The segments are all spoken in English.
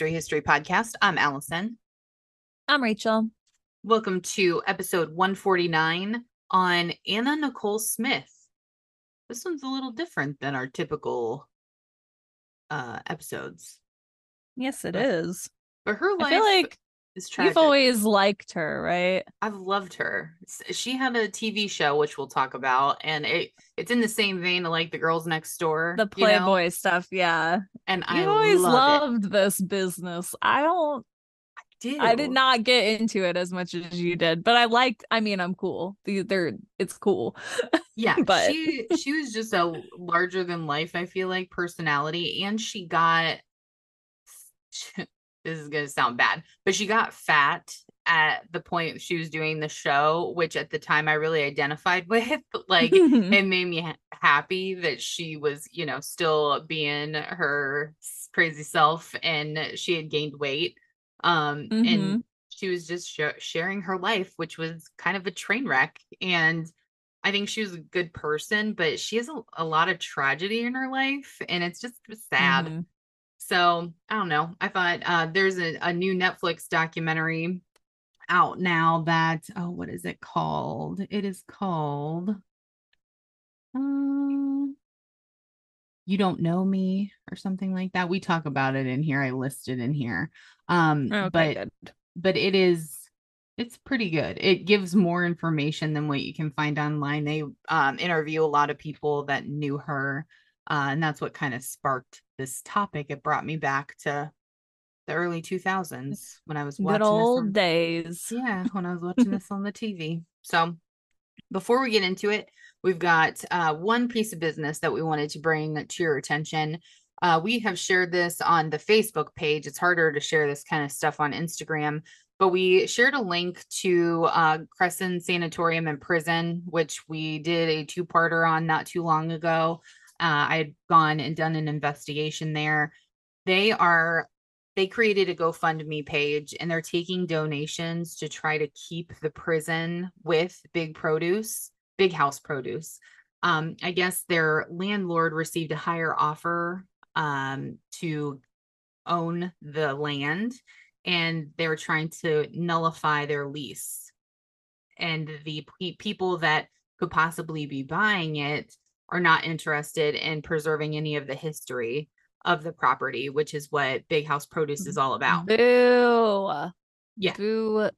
Mystery History Podcast. I'm Allison. I'm Rachel. Welcome to episode 149 on Anna Nicole Smith. This one's a little different than our typical uh episodes. Yes, it But- is. But her life I feel like is tragic. you've always liked her, right? I've loved her. She had a TV show which we'll talk about, and it it's in the same vein of like the girls next door. The you know? Playboy stuff, yeah. and I You've always love it. loved this business. I don't I Did I did not get into it as much as you did, but I liked I mean, I'm cool. The- They're it's cool. Yeah, but- she she was just a larger than life, I feel like, personality. And she got this is gonna sound bad, but she got fat at the point she was doing the show, which at the time I really identified with. Like it made me ha- happy that she was, you know, still being her crazy self and she had gained weight. Um and Mhm. she was just sha- sharing her life, which was kind of a train wreck. And I think she was a good person, but she has a, a lot of tragedy in her life, and it's just sad. Mhm. So I don't know. I thought uh, there's a, a new Netflix documentary out now that oh, what is it called? It is called um, You Don't Know Me or something like that. We talk about it in here. I listed in here. Um, Okay, but good. but it is it's pretty good. It gives more information than what you can find online. They um, interview a lot of people that knew her, uh, and that's what kind of sparked this topic. It brought me back to the early 2000s when I was watching Good this old on- days. yeah, when I was watching this on the TV. So before we get into it, we've got uh, one piece of business that we wanted to bring to your attention. Uh, we have shared this on the Facebook page. It's harder to share this kind of stuff on Instagram, but we shared a link to uh, Cresson Sanatorium and Prison, which we did a two parter on not too long ago. Uh, I had gone and done an investigation there. They are they created a GoFundMe page and they're taking donations to try to keep the prison with big produce, big house produce. Um, I guess their landlord received a higher offer um, to own the land and they're trying to nullify their lease. And the pe- people that could possibly be buying it are not interested in preserving any of the history of the property, which is what Big House Produce is all about. Boo. Yeah. Boo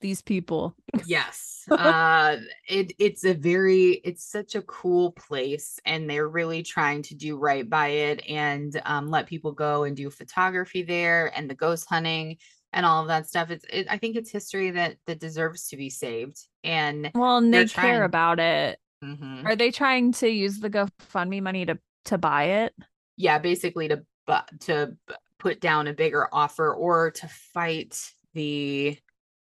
these people. yes. Uh it it's a very it's such a cool place and they're really trying to do right by it and um let people go and do photography there and the ghost hunting and all of that stuff. It's it, I think it's history that that deserves to be saved. And Well, and They're trying. care about it. Mhm. Are they trying to use the GoFundMe money to to buy it? yeah, basically to to put down a bigger offer or to fight the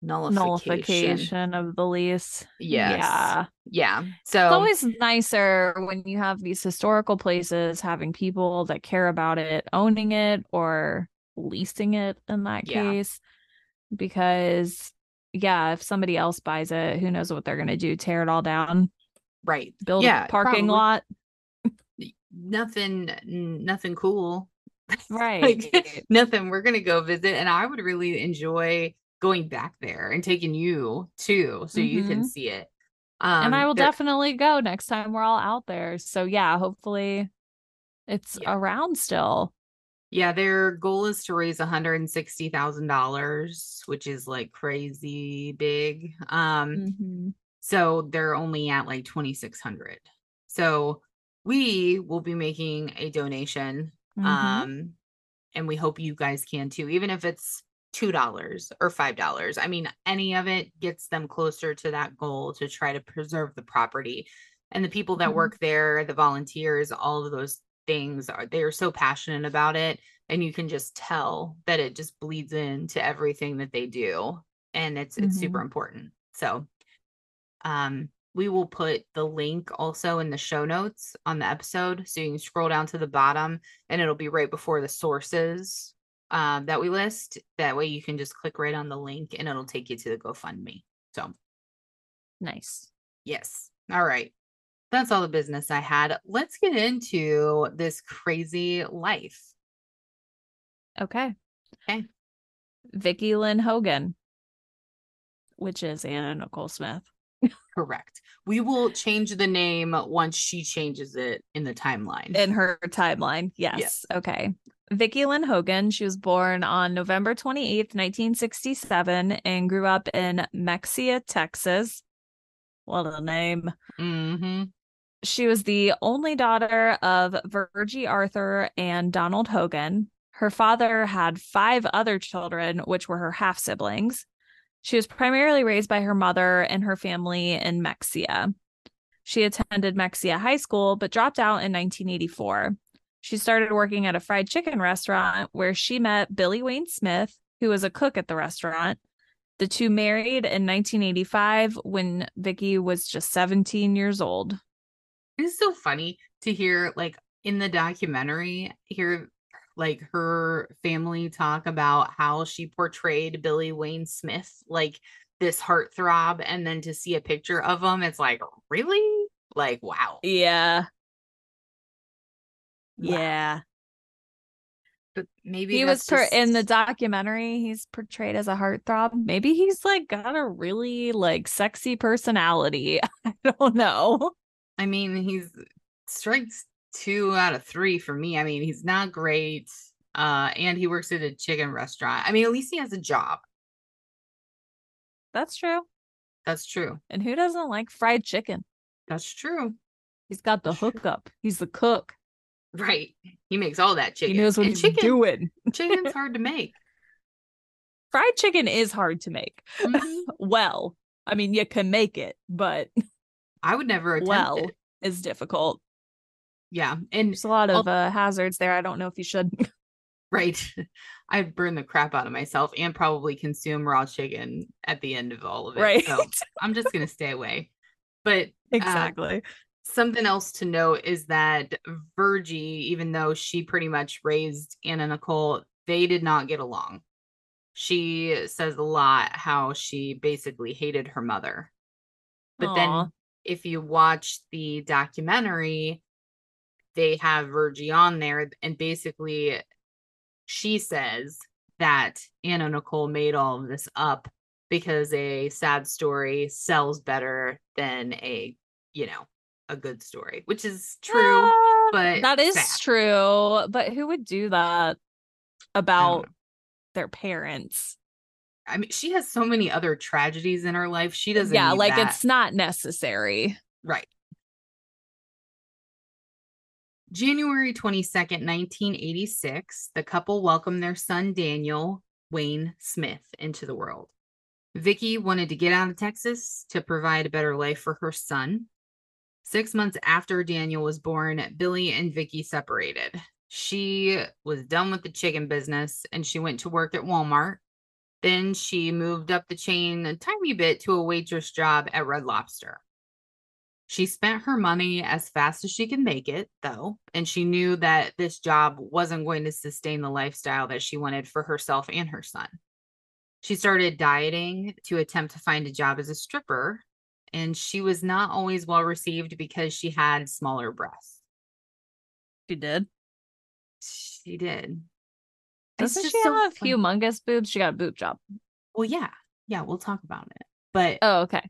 nullification. Nullification of the lease. Yes. Yeah. Yeah. So It's always nicer when you have these historical places having people that care about it owning it or leasing it in that Yeah. case. Because yeah, if somebody else buys it, who knows what they're gonna do? Tear it all down, right. build Yeah, a parking probably. lot. Nothing nothing cool. Right. Like, nothing. We're gonna go visit and I would really enjoy going back there and taking you too so you can Mhm. see it. Um and I will there- definitely go next time we're all out there. So yeah, hopefully it's Yeah. around still. Yeah, their goal is to raise $160,000, which is like crazy big. Um Mhm. So they're only at like 2600. So we will be making a donation Mhm. um and we hope you guys can too even if it's $2 or $5. I mean any of it gets them closer to that goal to try to preserve the property. And the people that Mhm. work there, the volunteers, all of those things are they are so passionate about it and you can just tell that it just bleeds into everything that they do and it's it's super important. So um we will put the link also in the show notes on the episode so you can scroll down to the bottom and it'll be right before the sources um, that we list that way you can just click right on the link and it'll take you to the gofundme so nice. yes all right that's all the business i had let's get into this crazy life Okay. Okay. Vickie Lynn Hogan, which is Anna Nicole Smith. Correct. We will change the name once she changes it in the timeline. In her timeline. Yes. Okay. Vickie Lynn Hogan, she was born on November 28th, 1967, and grew up in Mexia, Texas. What a name. hmm She was the only daughter of Virgie Arthur and Donald Hogan. Her father had five other children, which were her half siblings. She was primarily raised by her mother and her family in Mexia. She attended Mexia High School, but dropped out in 1984. She started working at a fried chicken restaurant where she met Billy Wayne Smith, who was a cook at the restaurant. The two married in 1985 when Vickie was just 17 years old. It's so funny to hear, like, in the documentary, hear like her family talk about how she portrayed Billy Wayne Smith, like this heartthrob, and then to see a picture of him, it's like, really? Like, wow. Yeah. Wow. Yeah. But maybe he was per- in the documentary he's portrayed as a heartthrob maybe he's like got a really like sexy personality i don't know I mean, he's strikes two out of three for me. I mean, he's not great. Uh, and he works at a chicken restaurant. I mean, at least he has a job. that's true That's true. and who doesn't like fried chicken That's true. he's got the Sure. hookup he's the cook Right. He makes all that chicken. he knows what and he's chicken, doing chicken's hard to make. fried chicken is hard to make Mhm. well i mean you can make it but I would never attempt well it. is difficult Yeah. And there's a lot of uh, hazards there i don't know if you should right. I'd burn the crap out of myself and probably consume raw chicken at the end of all of it. right So I'm just gonna stay away. But exactly something else to note is that Virgie, even though she pretty much raised Anna Nicole, they did not get along. She says a lot how she basically hated her mother. But Aw. then if you watch the documentary, they have Virgie on there, and basically she says that Anna Nicole made all of this up because a sad story sells better than a, you know, a good story, which is true. Ah, but that is sad. true. But who would do that about their parents? I mean, she has so many other tragedies in her life. She doesn't. yeah, like that. it's not necessary. Right. January 22nd, 1986, the couple welcomed their son Daniel Wayne Smith into the world. Vickie wanted to get out of Texas to provide a better life for her son. Six months after Daniel was born, Billy and Vickie separated. She was done with the chicken business and she went to work at Walmart. Then she moved up the chain a tiny bit to a waitress job at Red Lobster. She spent her money as fast as she could make it, though, and she knew that this job wasn't going to sustain the lifestyle that she wanted for herself and her son. She started dieting to attempt to find a job as a stripper, and she was not always well received because she had smaller breasts. She did. She did. Doesn't she so have fun- humongous boobs? She got a boob job. Well, yeah, yeah, we'll talk about it. But Oh, okay.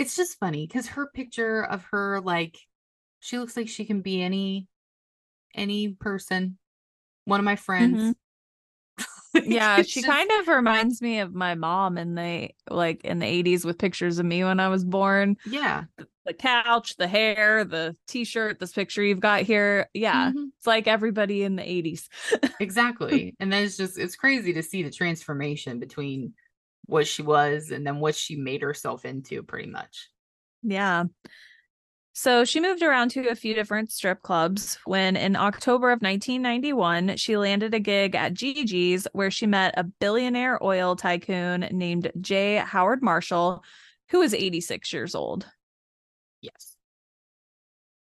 It's just funny because her picture of her, like, she looks like she can be any any person. One of my friends. Yeah, she just- kind of reminds me of my mom in the like in the 80s with pictures of me when I was born. Yeah. The couch, the hair, the t-shirt, this picture you've got here. Yeah. mhm, It's like everybody in the 80s. Exactly. and then it's just it's crazy to see the transformation between what she was and then what she made herself into pretty much. Yeah. So she moved around to a few different strip clubs when in October of 1991 she landed a gig at Gigi's where she met a billionaire oil tycoon named J. Howard Marshall who was 86 years old. Yes.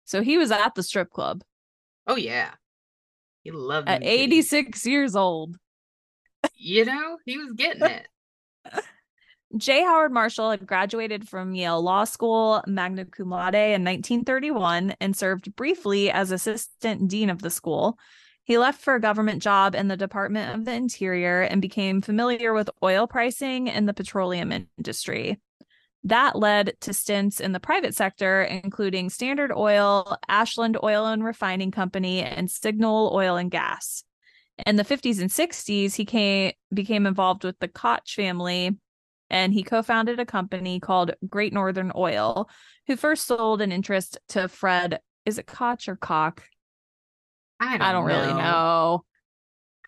So he was at the strip club Oh yeah. He loved at them titties. 86 years old. You know, he was getting it. J. Howard Marshall had graduated from Yale Law School magna cum laude in 1931 and served briefly as assistant dean of the school. He left for a government job in the Department of the Interior and became familiar with oil pricing and the petroleum industry. That led to stints in the private sector, including Standard Oil, Ashland Oil and Refining Company, and Signal Oil and Gas. In the 50s and 60s, he came, became involved with the Koch family and he co founded a company called Great Northern Oil, who first sold an interest to Fred. Is it Koch or Koch? I don't, I don't really know.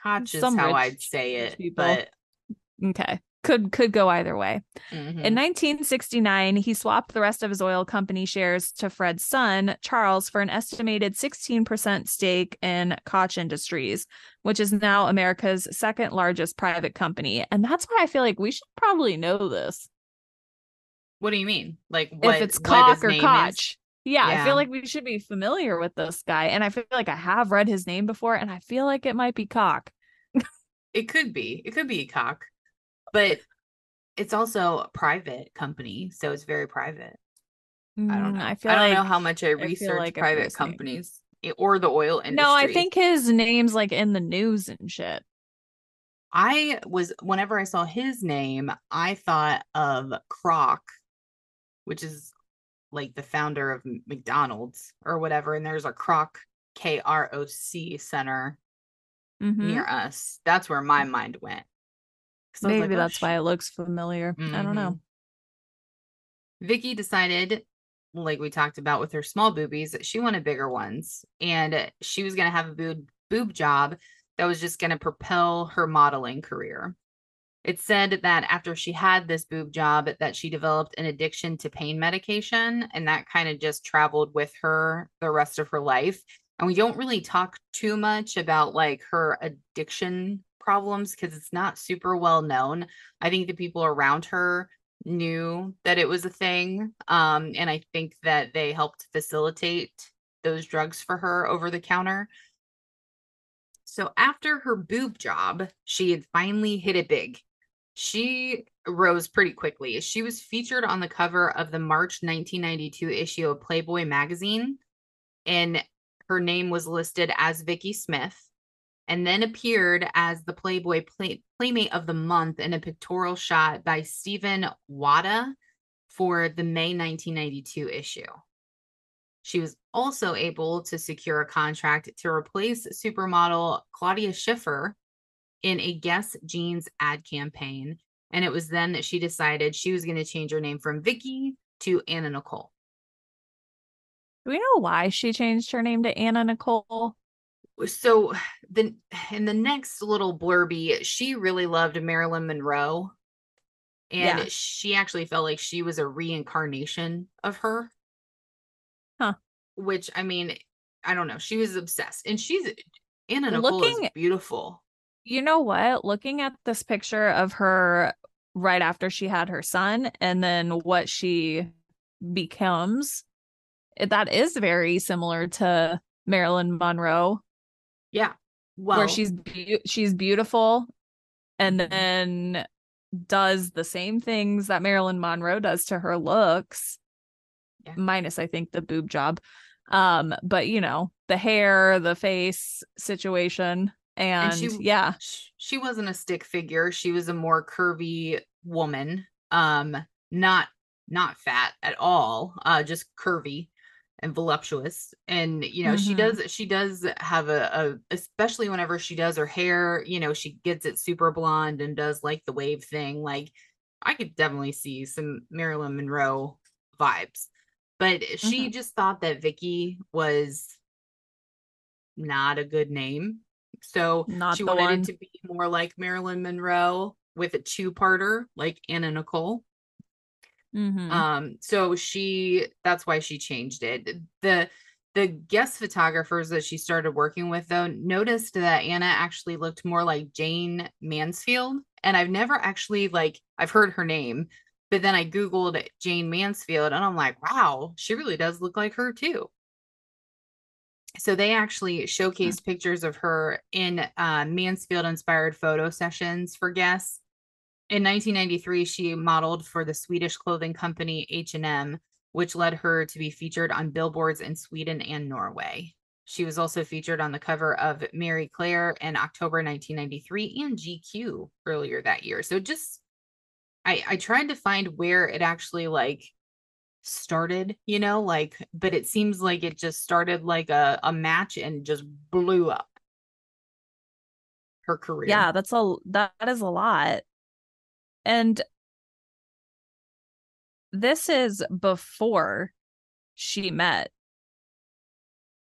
Koch is Some how rich I'd say it, people. but Okay. Could could go either way. mhm. In 1969, he swapped the rest of his oil company shares to Fred's son, Charles, for an estimated 16% stake in Koch Industries, which is now America's second largest private company. And that's why I feel like we should probably know this. what do you mean? Like what? if it's Koch or? Koch. Yeah, I feel like we should be familiar with this guy. And I feel like I have read his name before, and I feel like it might be Koch. It could be. It could be cock, but it's also a private company, so it's very private. I don't Mm, know. I feel I don't like know how much I feel research like private companies or the oil industry. No, I think his name's like in the news and shit. I was whenever I saw his name, I thought of Kroc, which is like the founder of McDonald's or whatever. And there's a Kroc K R O C center Mhm. near us. That's where my mind went. 'Cause I was Maybe like, oh, that's why it looks familiar. I don't know. Mm-hmm. Vickie decided, like we talked about with her small boobies, that she wanted bigger ones. And she was going to have a boob, boob job that was just going to propel her modeling career. It said that after she had this boob job that she developed an addiction to pain medication and that kind of just traveled with her the rest of her life. And we don't really talk too much about like her addiction problems because it's not super well known. I think the people around her knew that it was a thing. Um, and I think that they helped facilitate those drugs for her over the counter. So after her boob job, she had finally hit it big. She rose pretty quickly. She was featured on the cover of the March 1992 issue of Playboy magazine, and her name was listed as Vickie Smith, and then appeared as the Playboy Play- Playmate of the Month in a pictorial shot by Stephen Wayda for the May 1992 issue. She was also able to secure a contract to replace supermodel Claudia Schiffer in a Guess Jeans ad campaign. And it was then that she decided she was going to change her name from Vickie to Anna Nicole. Do we know why she changed her name to Anna Nicole? So the in the next little blurby, she really loved Marilyn Monroe. And Yeah. she actually felt like she was a reincarnation of her. Huh. Which I mean, I don't know. She was obsessed. And she's Anna Nicole is Looking- beautiful. You know what? Looking at this picture of her right after she had her son and then what she becomes, eh, that is very similar to Marilyn Monroe, Yeah. Well, where she's beau- she's beautiful and then does the same things that Marilyn Monroe does to her looks. Yeah. Minus I think the boob job. Um but you know, the hair, the face situation and, she- yeah. she wasn't a stick figure she was a more curvy woman um not not fat at all uh just curvy and voluptuous and you know she Mhm. does she does have a, a especially whenever she does her hair you know she gets it super blonde and does like the wave thing like i could definitely see some marilyn monroe vibes but she Mm-hmm. just thought that vickie was not a good name so Not she wanted one. it to be more like Marilyn Monroe with a two-parter, like Anna Nicole. Mhm. Um, so she that's why she changed it. The the Guess photographers that she started working with though noticed that Anna actually looked more like Jayne Mansfield. And I've never actually like I've heard her name, but then I Googled Jayne Mansfield and I'm like, wow, she really does look like her too. So they actually showcased pictures of her in uh, Mansfield inspired photo sessions for Guess. In 1993, she modeled for the Swedish clothing company H&M, which led her to be featured on billboards in Sweden and Norway. She was also featured on the cover of Marie Claire in October 1993 and GQ earlier that year. So just I I tried to find where it actually like started, you know, like but it seems like it just started like a a match and just blew up her career. Yeah, that's a that is a lot. And this is before she met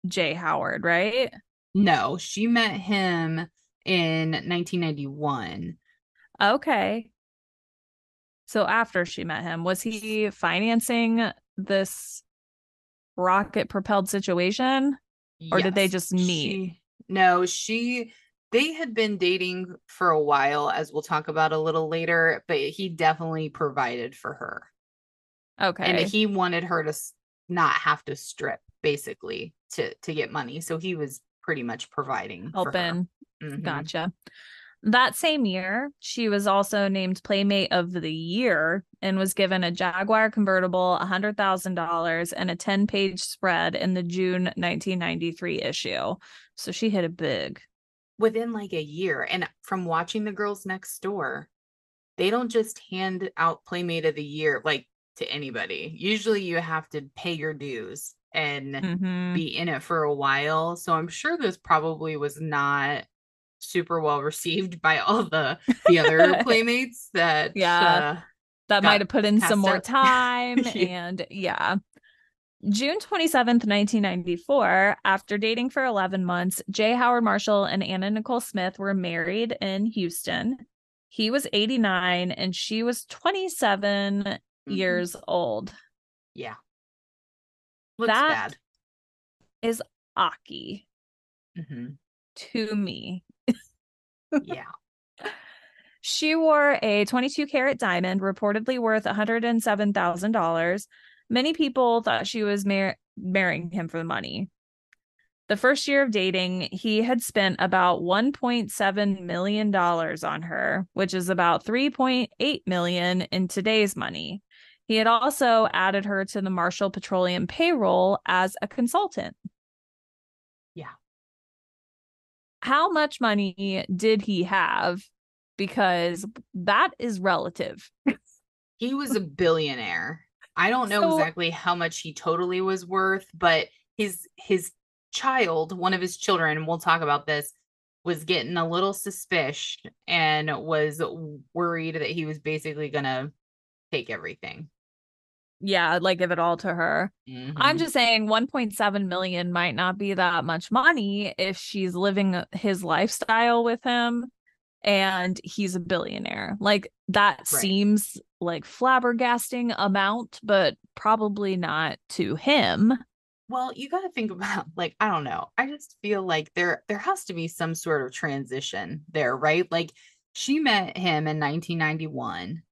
J. Howard, right? No, she met him in 1991. Okay. So after she met him, was he financing this rocket propelled situation? Or did they just meet? she- no, she they had been dating for a while, as we'll talk about a little later, but he definitely provided for her. Okay. And he wanted her to not have to strip basically to to get money. So he was pretty much providing for her. helping. Mhm. Gotcha. That same year, she was also named Playmate of the Year and was given a Jaguar convertible, $100,000, and a 10 page spread in the June 1993 issue. So she hit a big. Within like a year. And from watching the girls next door, they don't just hand out Playmate of the Year like to anybody. Usually you have to pay your dues and Mhm. be in it for a while. So I'm sure this probably was not super well received by all the the other playmates that Yeah. uh, That might have put in some more out. time. And yeah. June 27th, 1994, after dating for 11 months, J. Howard Marshall and Anna Nicole Smith were married in Houston. He was 89 and she was 27 mhm. years old. yeah. Looks That- Is Aki bad. Mhm. to me. Yeah. She wore a 22 carat diamond, reportedly worth $107,000. Many people thought she was mar- marrying him for the money. The first year of dating, he had spent about $1.7 million on her, which is about 3.8 million in today's money. He had also added her to the Marshall Petroleum payroll as a consultant. Yeah. How much money did he have? Because that is relative. He was a billionaire. I don't know So- exactly how much he totally was worth, but his his child, one of his children, and we'll talk about this, was getting a little suspicious and was worried that he was basically gonna take everything. Yeah, like give it all to her. I'm Mhm. just saying 1.7 million might not be that much money if she's living his lifestyle with him and he's a billionaire. Like that seems like flabbergasting amount, but probably not to him. Well, you got to think about like I don't know. I just feel like there there has to be some sort of transition there, right? Like she met him in 1991.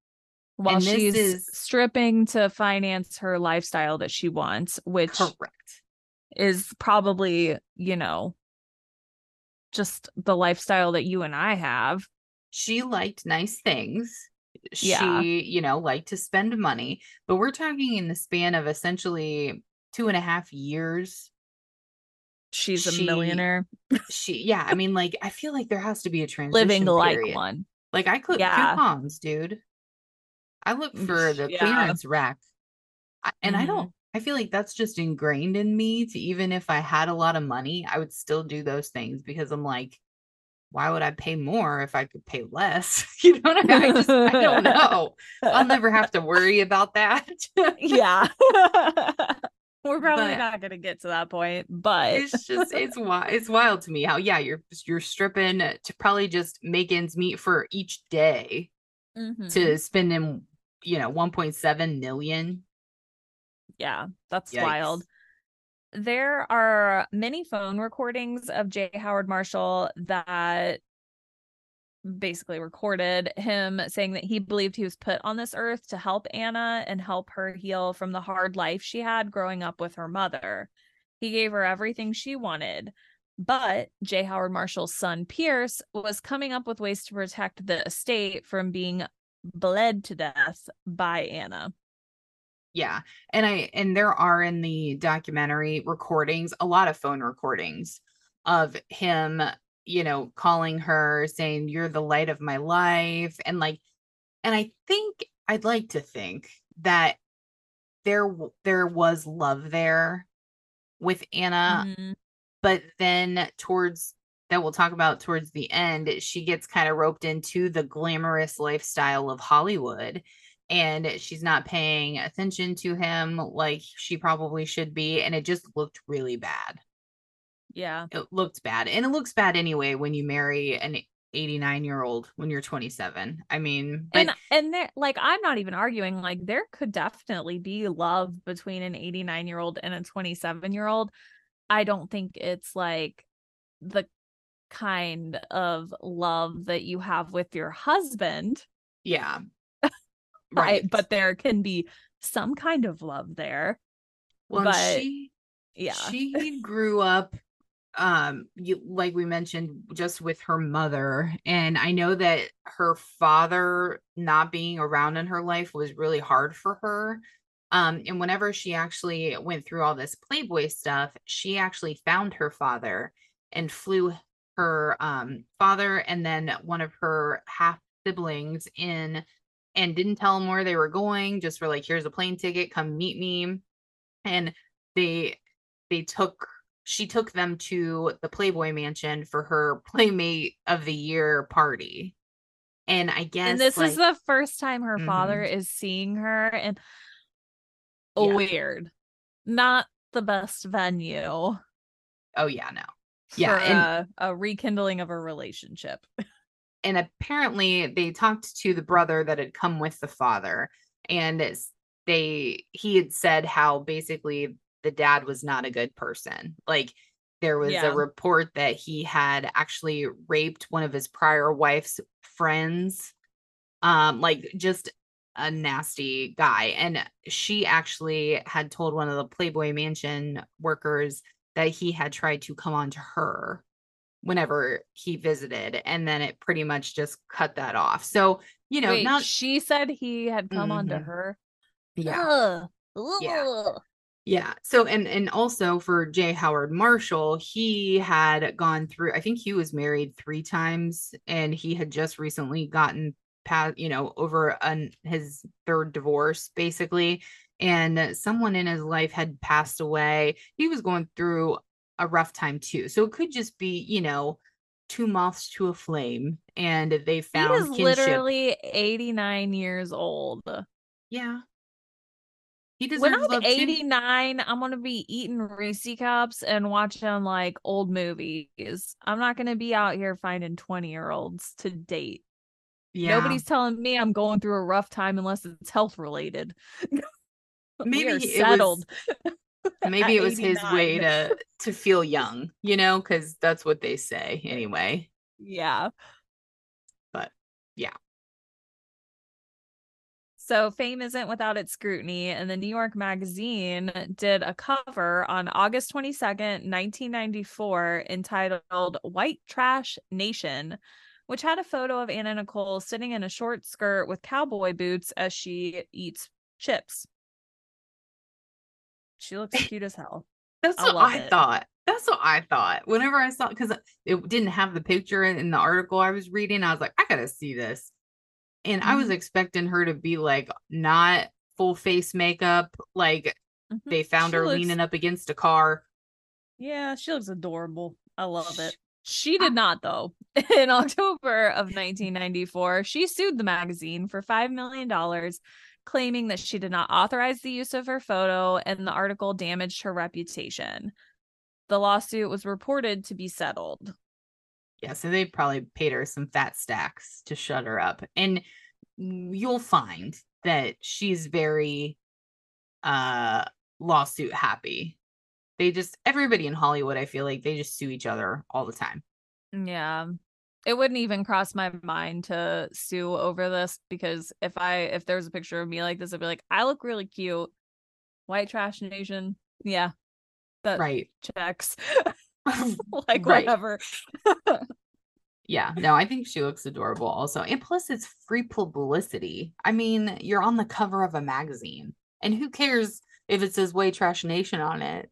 While she's is- stripping to finance her lifestyle that she wants, which Correct. is probably, you know, just the lifestyle that you and I have. she liked nice things. Yeah. She, you know, liked to spend money, but we're talking in the span of essentially two and a half years. She's a She- millionaire She, yeah, I mean, like, I feel like there has to be a transition. living like period. one. Like, I clip Yeah. coupons, dude. I look for the Yeah. clearance rack, I- and I Mhm. don't. I feel like that's just ingrained in me. To even if I had a lot of money, I would still do those things because I'm like, why would I pay more if I could pay less? you know what I mean? I just I don't know. I'll never have to worry about that. yeah. We're probably But- not going to get to that point, but it's just it's wild. It's wild to me how yeah you're you're stripping to probably just make ends meet for each day Mhm. to spending you know 1.7 million. yeah, that's Yikes. wild. There are many phone recordings of J. Howard Marshall that basically recorded him saying that he believed he was put on this earth to help Anna and help her heal from the hard life she had growing up with her mother. He gave her everything she wanted. But J. Howard Marshall's son, Pierce, was coming up with ways to protect the estate from being bled to death by Anna. Yeah. And I and there are in the documentary recordings, a lot of phone recordings of him, you know, calling her saying you're the light of my life and like and I think I'd like to think that there there was love there with Anna, Mhm. but then towards that we'll talk about towards the end, she gets kind of roped into the glamorous lifestyle of Hollywood and she's not paying attention to him like she probably should be and it just looked really bad. Yeah. It looked bad. And it looks bad anyway when you marry an 89 year old when you're 27. I mean, but and and there like i'm not even arguing like there could definitely be love between an 89 year old and a 27 year old i don't think it's like the kind of love that you have with your husband yeah. Right. but there can be some kind of love there well, but- she yeah. she grew up um you, like we mentioned just with her mother and i know that her father not being around in her life was really hard for her um and whenever she actually went through all this playboy stuff she actually found her father and flew her um father and then one of her half siblings in and didn't tell them where they were going just were like here's a plane ticket come meet me and they they took she took them to the Playboy Mansion for her Playmate of the Year party. And I guess and this like, is the first time her Mhm. father is seeing her and Yeah. weird not the best venue oh yeah, no. Yeah, for and- a, a rekindling of a relationship And apparently they talked to the brother that had come with the father and they he had said how basically the dad was not a good person. Like there was Yeah. a report that he had actually raped one of his prior wife's friends. Um like just a nasty guy and she actually had told one of the Playboy Mansion workers that he had tried to come on to her whenever he visited and then it pretty much just cut that off. So, you know, Wait, not she said he had come onto Mhm. her. yeah. Ugh. Yeah. Yeah. So and and also for J. Howard Marshall, he had gone through I think he was married 3 times and he had just recently gotten past, you know, over an his third divorce basically and someone in his life had passed away. He was going through a rough time too. So it could just be, you know, two moths to a flame and they found He is kinship. literally 89 years old. Yeah. He deserves When I'm love too. 89, I'm gonna be eating Reese cups and watching like old movies. I'm not gonna be out here finding 20 year olds to date. Yeah. Nobody's telling me I'm going through a rough time unless it's health related. Maybe it was- settled. maybe it was his way to to feel young you know because that's what they say anyway Yeah. But, yeah. So fame isn't without its scrutiny, and the New York Magazine did a cover on August 22nd, 1994, entitled White Trash Nation, which had a photo of Anna Nicole sitting in a short skirt with cowboy boots as she eats chips. She looks cute as hell. that's I what i it. thought that's what i thought whenever i saw because it didn't have the picture in, in the article i was reading i was like i gotta see this and i was Mhm. expecting her to be like not full face makeup like Mhm. they found She her looks- leaning up against a car Yeah, she looks adorable. I love it. She did not, though. In October of 1994, she sued the magazine for $5 million, claiming that she did not authorize the use of her photo and the article damaged her reputation. The lawsuit was reported to be settled. Yeah, so they probably paid her some fat stacks to shut her up. And you'll find that she's very uh lawsuit happy. They just everybody in Hollywood, I feel like they just sue each other all the time. Yeah. It wouldn't even cross my mind to sue over this because if I if there's a picture of me like this, I'd be like, I look really cute. White trash nation. Yeah. That Right. checks. like whatever. Yeah, no, I think she looks adorable also. And plus it's free publicity. I mean, you're on the cover of a magazine. And who cares if it says White Trash Nation on it?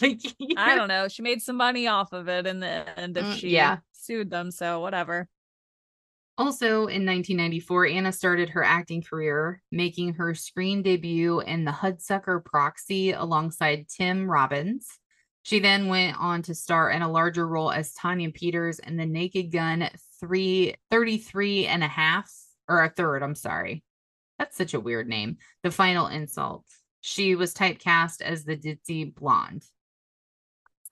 like I don't know. She made some money off of it in the end if Mm, she yeah. Sued them. So whatever. Also in 1994, Anna started her acting career, making her screen debut in The Hudsucker Proxy alongside Tim Robbins. She then went on to star in a larger role as Tanya Peters in The Naked Gun 3, 33 and a half, or a third, I'm sorry. That's such a weird name. The Final Insult. She was typecast as the ditzy blonde.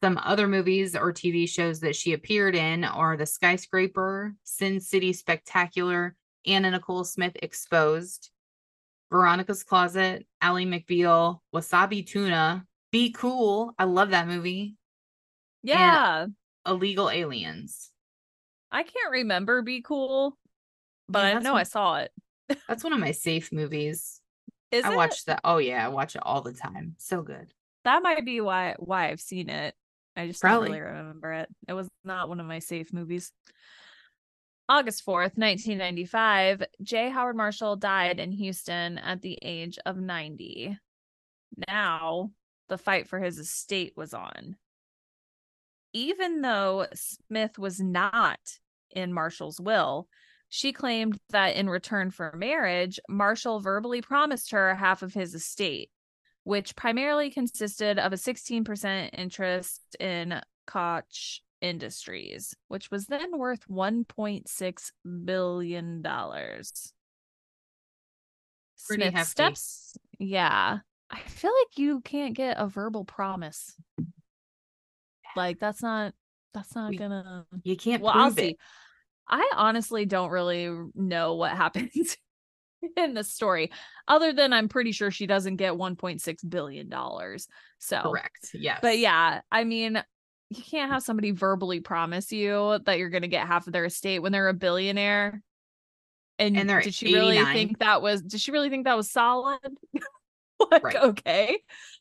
Some other movies or TV shows that she appeared in are The Skyscraper, Sin City Spectacular, Anna Nicole Smith Exposed, Veronica's Closet, Ally McBeal, Wasabi Tuna, Be Cool. I love that movie. Yeah. Illegal Aliens. I can't remember Be Cool, but Yeah, I know what- I saw it. That's one of my safe movies. Is I it? watch that. Oh yeah, I watch it all the time. So good. that might be why why I've seen it. I just Probably. don't really remember it. It was not one of my safe movies. August 4th, 1995, J. Howard Marshall died in Houston at the age of 90. Now, the fight for his estate was on. Even though Smith was not in Marshall's will, she claimed that in return for marriage, Marshall verbally promised her half of his estate which primarily consisted of a 16% interest in Koch Industries, which was then worth $1.6 billion. Pretty Smith hefty. steps. Yeah. I feel like you can't get a verbal promise. Like that's not that's not We- gonna You can't well, prove I'll it. see. I honestly don't really know what happens in the story, other than I'm pretty sure she doesn't get 1.6 billion dollars. So, Correct. Yes. but yeah, I mean, you can't have somebody verbally promise you that you're going to get half of their estate when they're a billionaire. And, And did she really think that was? Did she really think that was solid? like, Right. okay.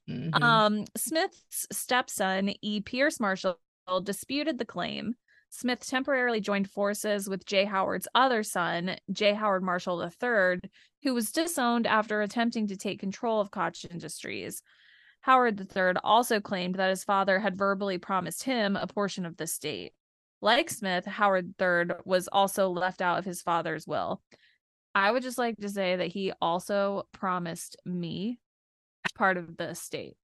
Mhm. Um, Smith's stepson, E. Pierce Marshall, disputed the claim. Smith temporarily joined forces with J. Howard's other son, J. Howard Marshall III, who was disowned after attempting to take control of Koch Industries. Howard III also claimed that his father had verbally promised him a portion of the state. Like Smith, Howard III was also left out of his father's will. I would just like to say that he also promised me part of the state.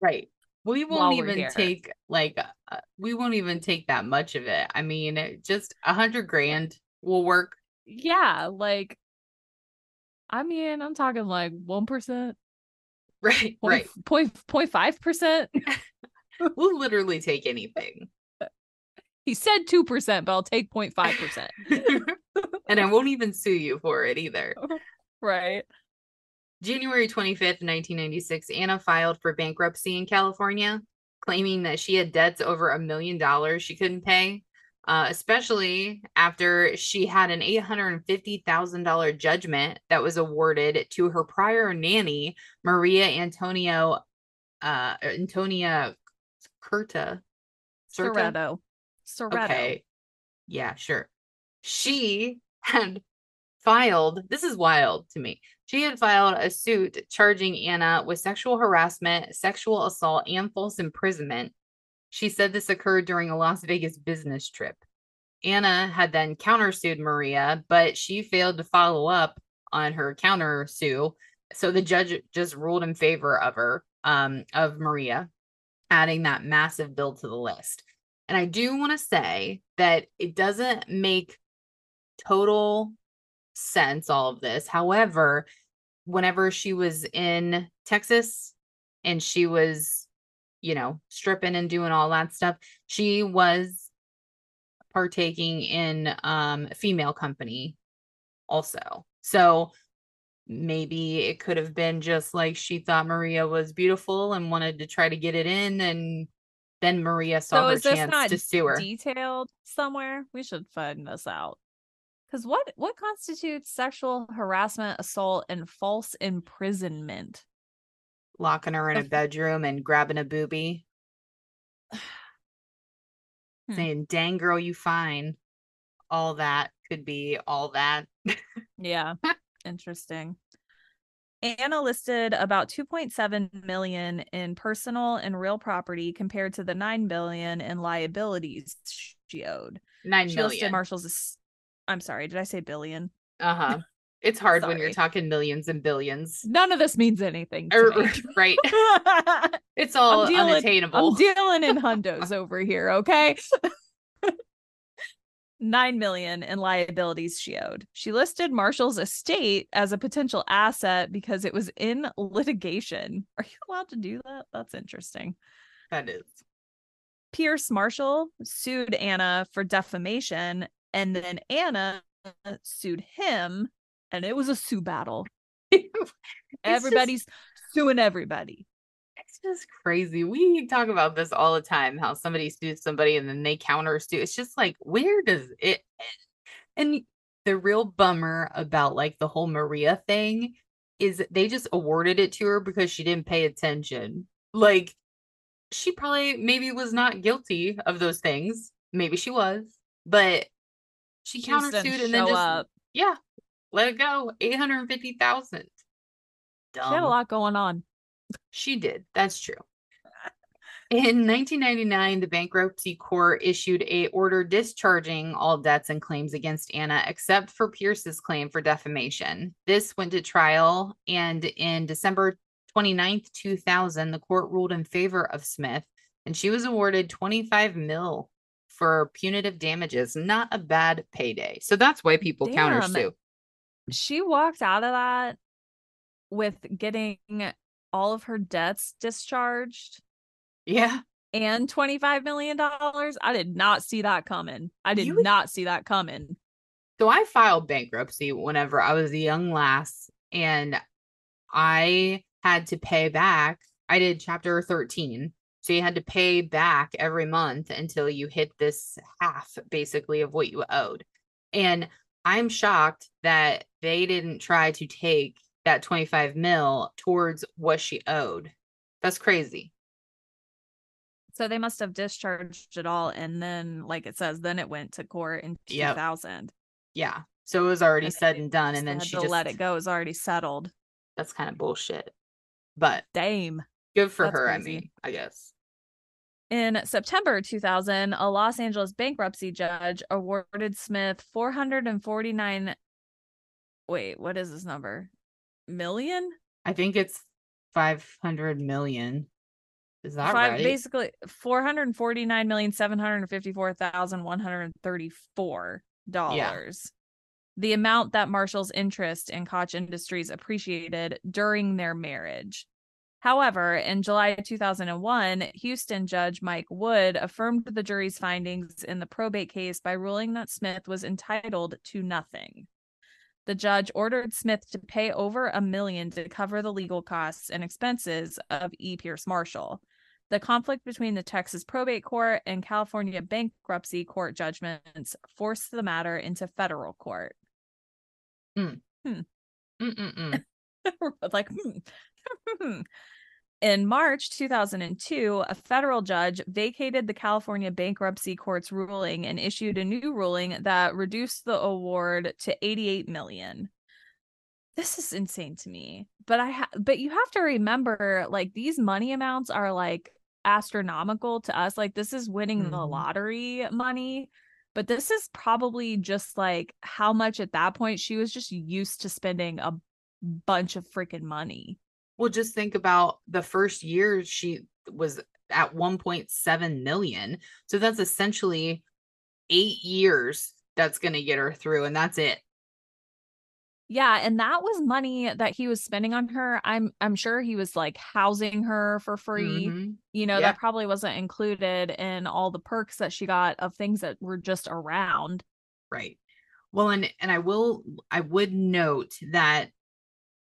Right. We won't even take like uh, we won't even take that much of it. I mean, it- just a hundred grand will work. Yeah, like I mean, I'm talking like one percent, Right. Right. point point five percent. We'll literally take anything. He said two percent, but I'll take 0.5 percent. and I won't even sue you for it either. Right. January 25th, 1996, Anna filed for bankruptcy in California, claiming that she had debts over a million dollars she couldn't pay, uh, especially after she had an $850,000 judgment that was awarded to her prior nanny, Maria Antonio, uh, Antonia Curta. Certa? Soretto. Soretto. Okay. Yeah, sure. She had filed, this is wild to me. She had filed a suit charging Anna with sexual harassment, sexual assault, and false imprisonment. She said this occurred during a Las Vegas business trip. Anna had then countersued Maria, but she failed to follow up on her countersue. So the judge just ruled in favor of her, um, of Maria, adding that massive bill to the list. And I do want to say that it doesn't make total sense, all of this. However, whenever she was in Texas and she was, you know, stripping and doing all that stuff, she was partaking in um female company also. So maybe it could have been just like she thought Maria was beautiful and wanted to try to get it in and then Maria saw So her chance not to sue her. detailed somewhere? We should find this out. Because what what constitutes sexual harassment, assault, and false imprisonment? locking her in a bedroom and grabbing a boobie, Hmm. saying, "Dang girl, you fine." All that could be all that. Yeah, interesting. Anna listed about 2.7 million in personal and real property compared to the 9 billion in liabilities she owed. Nine She listed million. Marshall's I'm sorry, did I say billion? Uh huh. It's hard when you're talking millions and billions. None of this means anything Er, right. It's all dealing- unattainable. I'm dealing in hundos over here, okay? Nine million in liabilities she owed. She listed Marshall's estate as a potential asset because it was in litigation. Are you allowed to do that? That's interesting. that is. Pierce Marshall sued Anna for defamation, and then Anna sued him, and it was a sue battle. Everybody's suing everybody. It's just crazy. We talk about this all the time how somebody sues somebody and then they counter sue. It's just like, where does it end? And the real bummer about like the whole Maria thing is they just awarded it to her because she didn't pay attention. Like, she probably maybe was not guilty of those things. Maybe she was, but she, countersued and then just, up. yeah, let it go. 850,000. She had a lot going on. She did. That's true. In 1999, the bankruptcy court issued a order discharging all debts and claims against Anna except for Pierce's claim for defamation. This went to trial and in December 29th, 2000, the court ruled in favor of Smith and she was awarded 25 mil for punitive damages. Not a bad payday. So that's why people Damn. countersue. She walked out of that with getting all of her debts discharged Yeah. and $25 million. I did not see that coming. I did would- not see that coming. So I filed bankruptcy whenever I was a young lass and I had to pay back. I did chapter 13. So you had to pay back every month until you hit this half basically of what you owed. And I'm shocked that they didn't try to take that 25 mil towards what she owed. That's crazy. So they must have discharged it all. And then, like it says, then it went to court in Yep. 2000. Yeah. So it was already And said and done. And then she just let it go. It was already settled. That's kind of bullshit. But Dame. good for That's her, I mean, I guess. In September 2000, a Los Angeles bankruptcy judge awarded Smith 449 Wait, what is this number? Million? I think it's 500 million. Is that Five, right? Basically, 449,754,134 dollars. Yeah. The amount that Marshall's interest in Koch Industries appreciated during their marriage. However, in July 2001, Houston Judge Mike Wood affirmed the jury's findings in the probate case by ruling that Smith was entitled to nothing. The judge ordered Smith to pay over a million to cover the legal costs and expenses of E. Pierce Marshall. The conflict between the Texas probate court and California bankruptcy court judgments forced the matter into federal court. Mm-mm-mm. like, hmm. in March 2002, a federal judge vacated the California bankruptcy court's ruling and issued a new ruling that reduced the award to 88 million. This is insane to me. But I ha- but you have to remember like these money amounts are like astronomical to us. Like this is winning the Mhm. lottery money. But this is probably just like how much at that point she was just used to spending a bunch of freaking money. Well, just think about the first year she was at 1.7 million. So that's essentially eight years that's going to get her through, and that's it. Yeah, and that was money that he was spending on her. I'm I'm sure he was like housing her for free. Mhm. You know, Yeah. that probably wasn't included in all the perks that she got of things that were just around. Right. Well, and and I will I would note that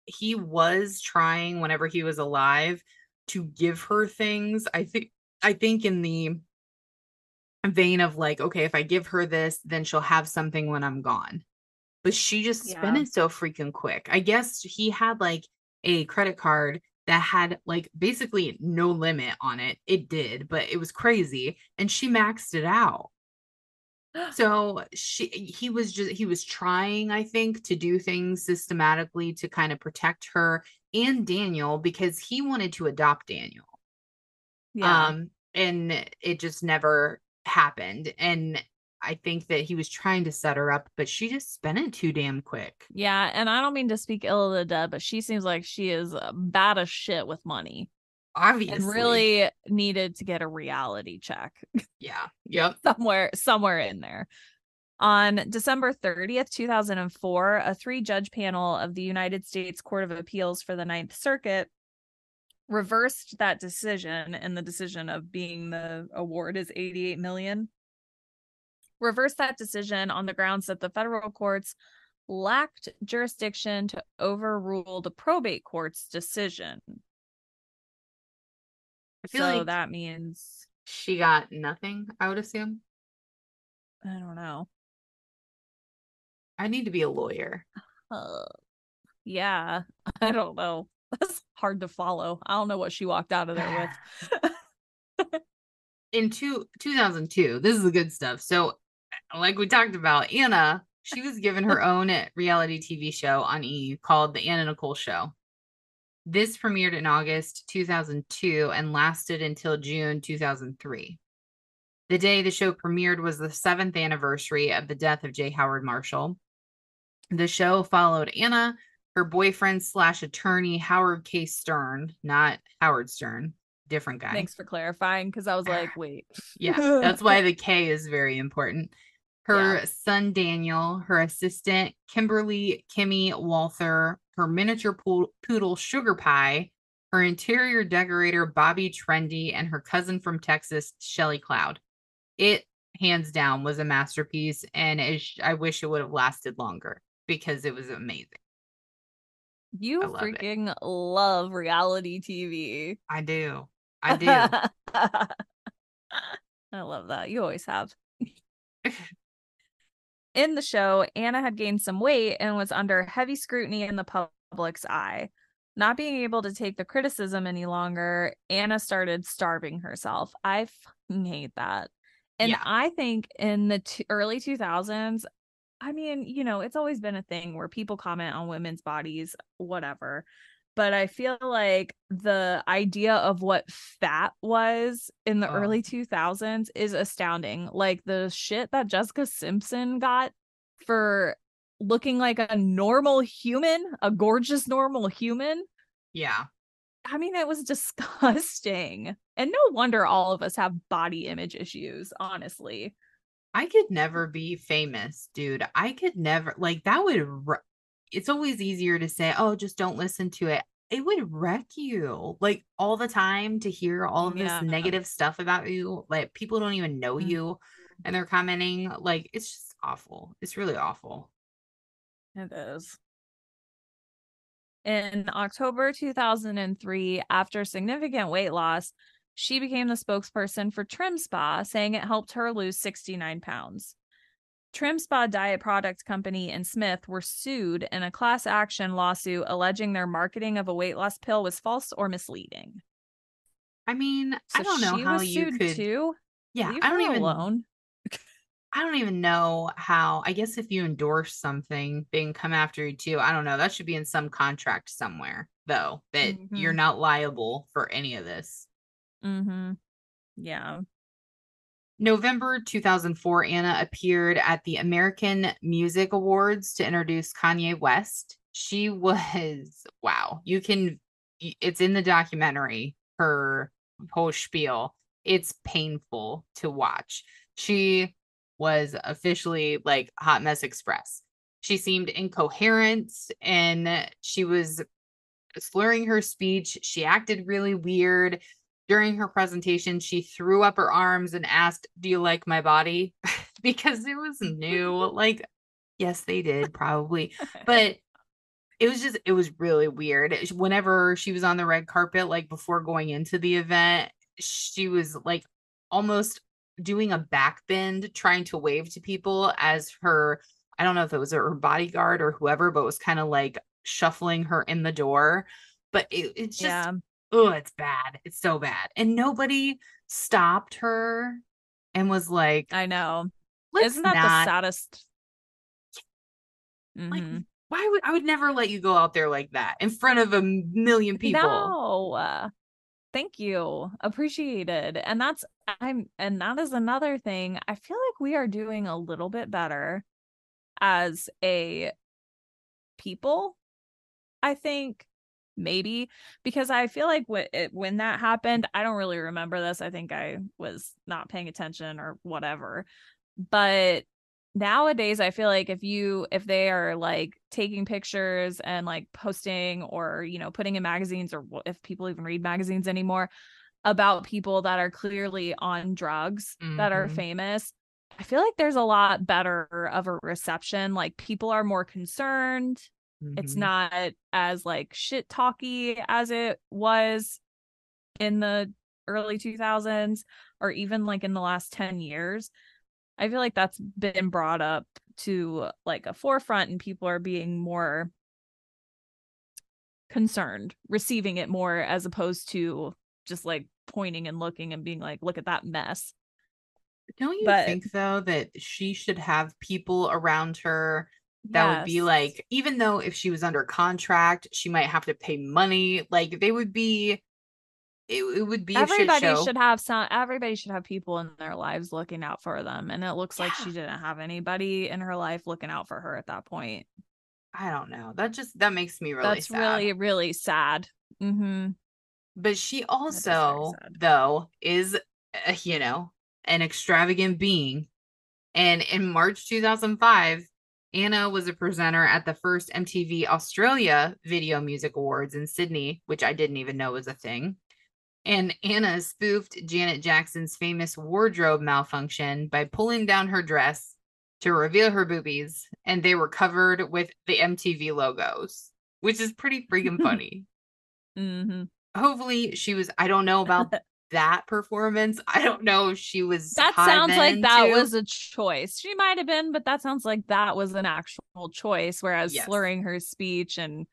he was trying whenever he was alive to give her things. I think I think in the vein of like, okay, if I give her this, then she'll have something when I'm gone. But she just spent it so freaking quick. I guess he had like a credit card that had like basically no limit on it. It did, but it was crazy. And she maxed it out so she he was just he was trying i think to do things systematically to kind of protect her and Daniel because he wanted to adopt Daniel. Yeah. Um, and it just never happened. And I think that he was trying to set her up, but she just spent it too damn quick. yeah. And I don't mean to speak ill of the dead, but she seems like she is uh, bad as shit with money Obviously. and really needed to get a reality check Yeah. Yep. somewhere, somewhere in there. On December 30th, 2004, a three judge panel of the United States Court of Appeals for the Ninth Circuit reversed that decision and the decision of being the award is 88 million reversed that decision on the grounds that the federal courts lacked jurisdiction to overrule the probate court's decision so like that means she got nothing, I would assume. i don't know I need to be a lawyer. uh, yeah i don't know that's hard to follow i don't know what she walked out of there with In two, 2002, this is the good stuff. So, like we talked about, Anna, she was given her own reality TV show on E called The Anna Nicole Show. This premiered in August 2002 and lasted until June 2003. The day the show premiered was the seventh anniversary of the death of J. Howard Marshall. The show followed Anna, her boyfriend slash attorney Howard K. Stern, not Howard Stern, different guy. thanks for clarifying because i was like wait Yeah, that's why the K is very important. Her Yeah. son Daniel, her assistant Kimberly Kimmy Walther, her miniature poodle Sugar Pie, her interior decorator Bobby Trendy, and her cousin from Texas Shelly Cloud. It hands down was a masterpiece, and it I wish it would have lasted longer because it was amazing. you love it. freaking love reality tv I do, I do. I love that. You always have. In the show, Anna had gained some weight and was under heavy scrutiny in the public's eye. Not being able to take the criticism any longer, Anna started starving herself. I hate that. And Yeah. I think in the t- early 2000s, I mean, you know, it's always been a thing where people comment on women's bodies, whatever. But I feel like the idea of what fat was in the Oh. early 2000s is astounding. Like the shit that Jessica Simpson got for looking like a normal human, a gorgeous normal human. yeah, I mean, it was disgusting. And no wonder all of us have body image issues, honestly. I could never be famous, dude. I could never like that would it's always easier to say, "Oh, just don't listen to it." It would wreck you. Like all the time to hear all of Yeah. this negative stuff about you. Like people don't even know Mhm. you and they're commenting like it's just awful. It's really awful. It is. In October 2003, after significant weight loss, she became the spokesperson for Trim Spa, saying it helped her lose 69 pounds. Trim Spa Diet Product Company and Smith were sued in a class action lawsuit alleging their marketing of a weight loss pill was false or misleading. I mean, I don't know she how was you sued could too. Yeah, Leave I don't even alone. I don't even know how. I guess if you endorse something, they can come after you too. I don't know. That should be in some contract somewhere, though, that you're Mhm. not liable for any of this. Mm-hmm. Yeah. November 2004, Anna appeared at the American Music Awards to introduce Kanye West. She was, wow, you can, it's in the documentary, her whole spiel. It's painful to watch. She was officially like Hot Mess Express. She seemed incoherent and she was slurring her speech. She acted really weird. During her presentation, she threw up her arms and asked, Do you like my body? because it was new. Like, yes, they did probably, but it was just, it was really weird. Whenever she was on the red carpet, like before going into the event, she was like almost doing a back bend, trying to wave to people as her, I don't know if it was her bodyguard or whoever, but was kind of like shuffling her in the door. But it, it's just, yeah. Oh, it's bad. It's so bad. And nobody stopped her and was like, I know. Isn't that not the saddest? like Mhm. Why would I would never let you go out there like that in front of a million people? No. uh, Thank you. Appreciated. And that's I'm and that is another thing. I feel like we are doing a little bit better as a people. I think maybe because I feel like when it, when that happened, I don't really remember this. I think I was not paying attention or whatever. But nowadays I feel like if you if they are like taking pictures and like posting or you know putting in magazines or if people even read magazines anymore about people that are clearly on drugs mm-hmm. that are mm-hmm. famous I feel like there's a lot better of a reception like people are more concerned mm-hmm. it's not as like shit talky as it was in the early 2000s or even like in the last 10 years I feel like that's been brought up to like a forefront and people are being more concerned, receiving it more as opposed to just like pointing and looking and being like, look at that mess. Don't you but, think though that she should have people around her that yes. would be like, even though if she was under contract, she might have to pay money, like they would be it, it would be everybody should have some everybody should have people in their lives looking out for them and it looks yeah. like she didn't have anybody in her life looking out for her at that point i don't know that just that makes me really that's sad. really really sad mm-hmm. but she also is though is uh, you know an extravagant being and in march 2005 Anna was a presenter at the first MTV Australia Video Music Awards in Sydney, which I didn't even know was a thing. And Anna spoofed Janet Jackson's famous wardrobe malfunction by pulling down her dress to reveal her boobies, and they were covered with the MTV logos, which is pretty freaking funny. mm-hmm. Hopefully, she was. I don't know about that performance. I don't know if she was. That sounds like that too. was a choice. She might have been, but that sounds like that was an actual choice. Whereas yes. slurring her speech and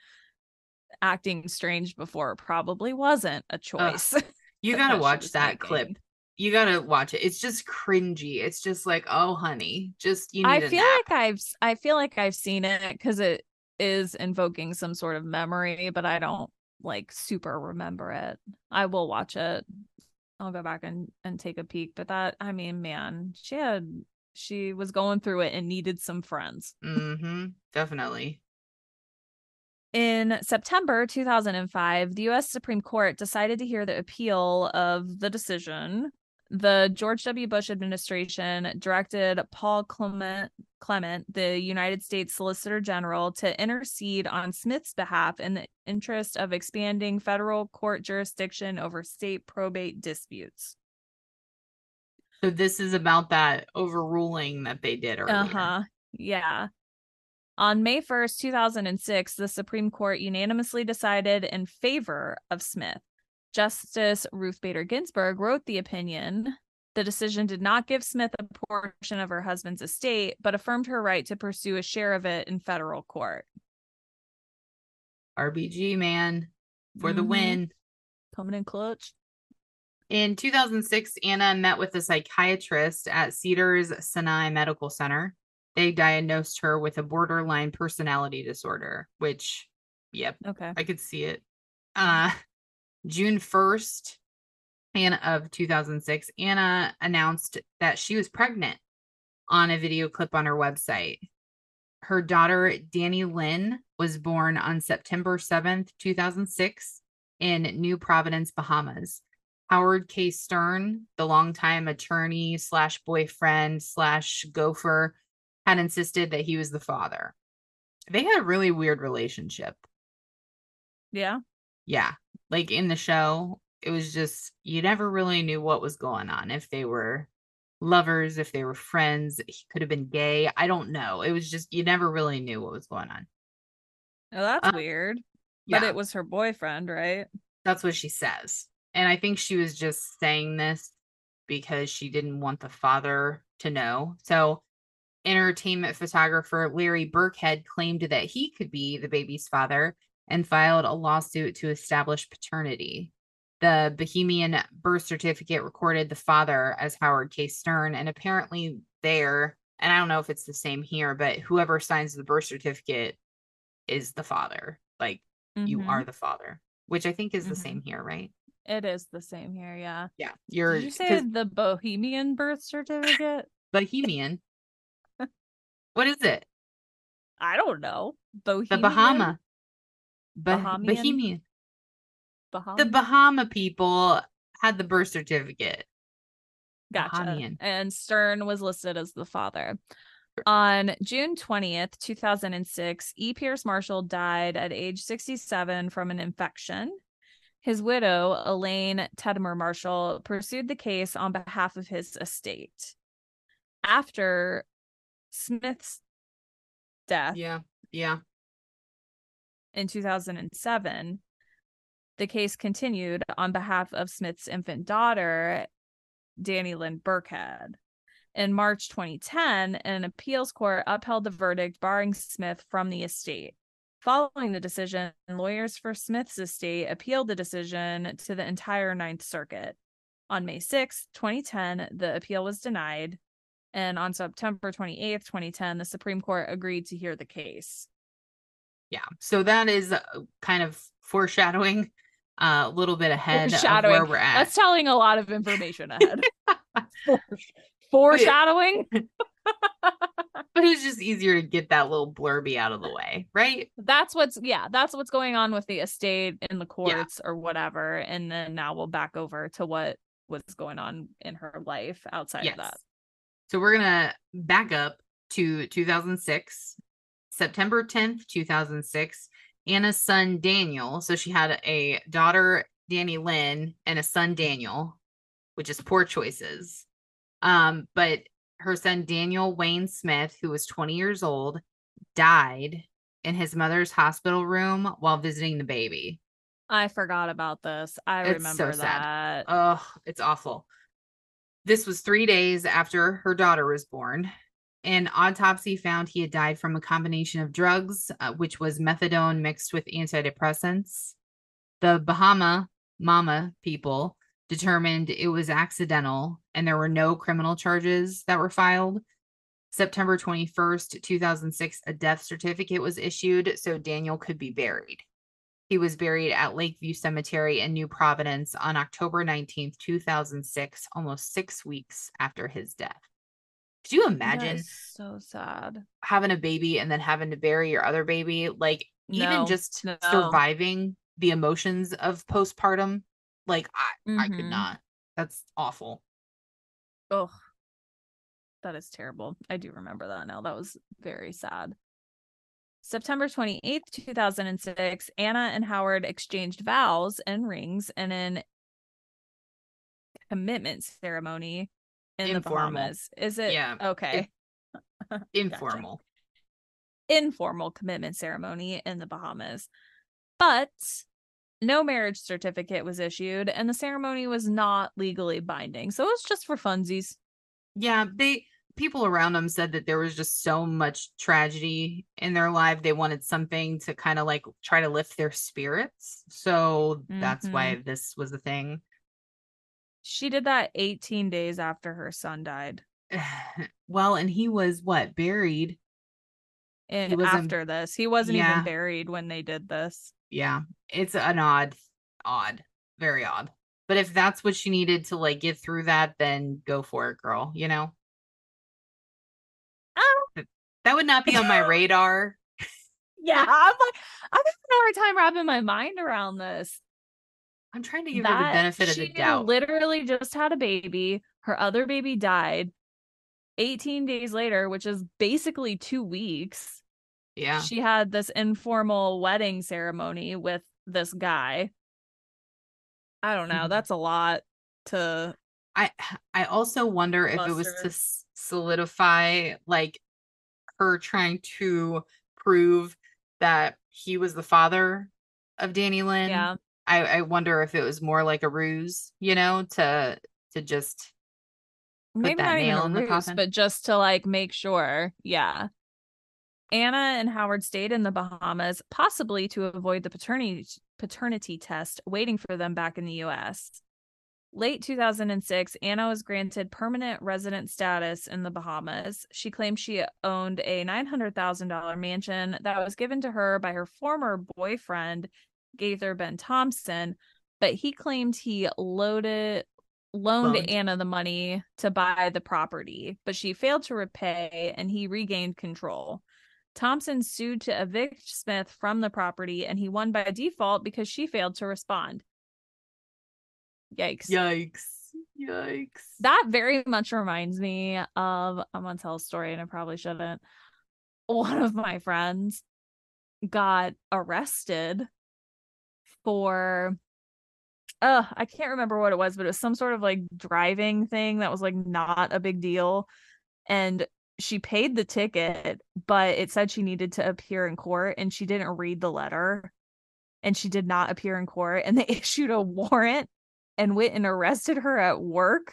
acting strange before probably wasn't a choice. Uh, you got to watch that making. clip. You got to watch it. It's just cringy. It's just like, "Oh, honey, just you I feel nap. like I've I feel like I've seen it cuz it is invoking some sort of memory, but I don't like super remember it. I will watch it. I'll go back and and take a peek, but that I mean, man, she had she was going through it and needed some friends. Mm-hmm. Definitely. In September 2005, the US Supreme Court decided to hear the appeal of the decision. The George W. Bush administration directed Paul Clement, Clement, the United States Solicitor General, to intercede on Smith's behalf in the interest of expanding federal court jurisdiction over state probate disputes. So this is about that overruling that they did earlier. Uh-huh. Yeah. On May 1st, 2006, the Supreme Court unanimously decided in favor of Smith. Justice Ruth Bader Ginsburg wrote the opinion. The decision did not give Smith a portion of her husband's estate, but affirmed her right to pursue a share of it in federal court. RBG, man, for mm-hmm. the win. Coming in clutch. In 2006, Anna met with a psychiatrist at Cedars Sinai Medical Center they diagnosed her with a borderline personality disorder, which, yep, okay, I could see it. Uh, June 1st Anna of 2006, Anna announced that she was pregnant on a video clip on her website. Her daughter, Dannielynn, was born on September 7th, 2006, in New Providence, Bahamas. Howard K. Stern, the longtime attorney slash boyfriend slash gopher had insisted that he was the father. They had a really weird relationship. Yeah. Yeah. Like in the show, it was just, you never really knew what was going on. If they were lovers, if they were friends, he could have been gay. I don't know. It was just, you never really knew what was going on. Oh, that's uh, weird. But yeah. it was her boyfriend, right? That's what she says. And I think she was just saying this because she didn't want the father to know. So entertainment photographer Larry Birkhead claimed that he could be the baby's father and filed a lawsuit to establish paternity. The Bohemian birth certificate recorded the father as Howard K. Stern, and apparently there, and I don't know if it's the same here, but whoever signs the birth certificate is the father. Like you Mhm. are the father, which I think is the Mhm. same here, right? It is the same here, yeah. Yeah. You're Did you say the Bohemian birth certificate? Bohemian. what is it? I don't know. Bohemian. The Bahama. Bah- Bahamian? Bahamian? The Bahama people had the birth certificate. Gotcha. Bahamian. And Stern was listed as the father. On June 20th, 2006, E. Pierce Marshall died at age 67 from an infection. His widow, Elaine Tedmer Marshall, pursued the case on behalf of his estate. After Smith's death Yeah. Yeah. In 2007, the case continued on behalf of Smith's infant daughter, Dannielynn Birkhead. In March 2010, an appeals court upheld the verdict barring Smith from the estate. Following the decision, lawyers for Smith's estate appealed the decision to the entire Ninth Circuit. On May 6, 2010, the appeal was denied. And on September 28, 2010, the Supreme Court agreed to hear the case. Yeah. So that is uh, kind of foreshadowing uh, a little bit ahead of where we're at. That's telling a lot of information ahead. Foreshadowing. but it was just easier to get that little blurby out of the way, right? That's what's yeah, that's what's going on with the estate in the courts or whatever. And then now we'll back over to what was going on in her life outside of that. So we're gonna back up to 2006, September 10th, 2006. Anna's son Daniel. So she had a daughter, Dannielynn, and a son Daniel, which is poor choices. Um, but her son Daniel Wayne Smith, who was 20 years old, died in his mother's hospital room while visiting the baby. I forgot about this. I It's remember so sad. that. Oh, it's awful. This was three days after her daughter was born. An autopsy found he had died from a combination of drugs, uh, which was methadone mixed with antidepressants. The Bahama Mama people determined it was accidental and there were no criminal charges that were filed. September 21st, 2006, a death certificate was issued so Daniel could be buried. He was buried at Lakeview Cemetery in New Providence on October 19th, 2006, almost six weeks after his death. Could you imagine so sad. having a baby and then having to bury your other baby? Like, even just no. surviving the emotions of postpartum, like, I, I could Mhm. not. That's awful. Oh, that is terrible. I do remember that now. That was very sad. September 28th, 2006, Anna and Howard exchanged vows and rings in an commitment ceremony in Informal. the Bahamas. Is it? Yeah, Okay. Informal. Informal commitment ceremony in the Bahamas. But no marriage certificate was issued and the ceremony was not legally binding. So it was just for funsies. Yeah, they people around them said that there was just so much tragedy in their life. They wanted something to kind of like try to lift their spirits. So that's why mm-hmm. this was the thing. She did that 18 days after her son died. well, and he was what buried. And wasn't- after this, he wasn't Yeah. even buried when they did this. Yeah, it's an odd, odd, very odd. But if that's what she needed to like get through that, then go for it, girl. You know, Oh, that would not be on my radar. yeah. I'm like, I'm having a hard time wrapping my mind around this. I'm trying to give her the benefit of the doubt. Literally just had a baby. Her other baby died 18 days later, which is basically two weeks. yeah. She had this informal wedding ceremony with this guy. I don't know. Mhm. That's a lot to I I also wonder if it was Buster. to solidify like her trying to prove that he was the father of Dannielynn. yeah. I I wonder if it was more like a ruse, you know, to to just maybe not even a the ruse, coffin. but just to like make sure. Yeah. Anna and Howard stayed in the Bahamas, possibly to avoid the paternity paternity test waiting for them back in the US. Late 2006, Anna was granted permanent resident status in the Bahamas. She claimed she owned a $900,000 mansion that was given to her by her former boyfriend, Gaither Ben Thompson, but he claimed he loaded loaned Loaned. Anna the money to buy the property, but she failed to repay and he regained control. Thompson sued to evict Smith from the property and he won by default because she failed to respond. Yikes. Yikes. Yikes. That very much reminds me of I'm gonna tell a story and I probably shouldn't. One of my friends got arrested for uh I can't remember what it was, but it was some sort of like driving thing that was like not a big deal. And she paid the ticket, but it said she needed to appear in court and she didn't read the letter and she did not appear in court and they issued a warrant and went and arrested her at work.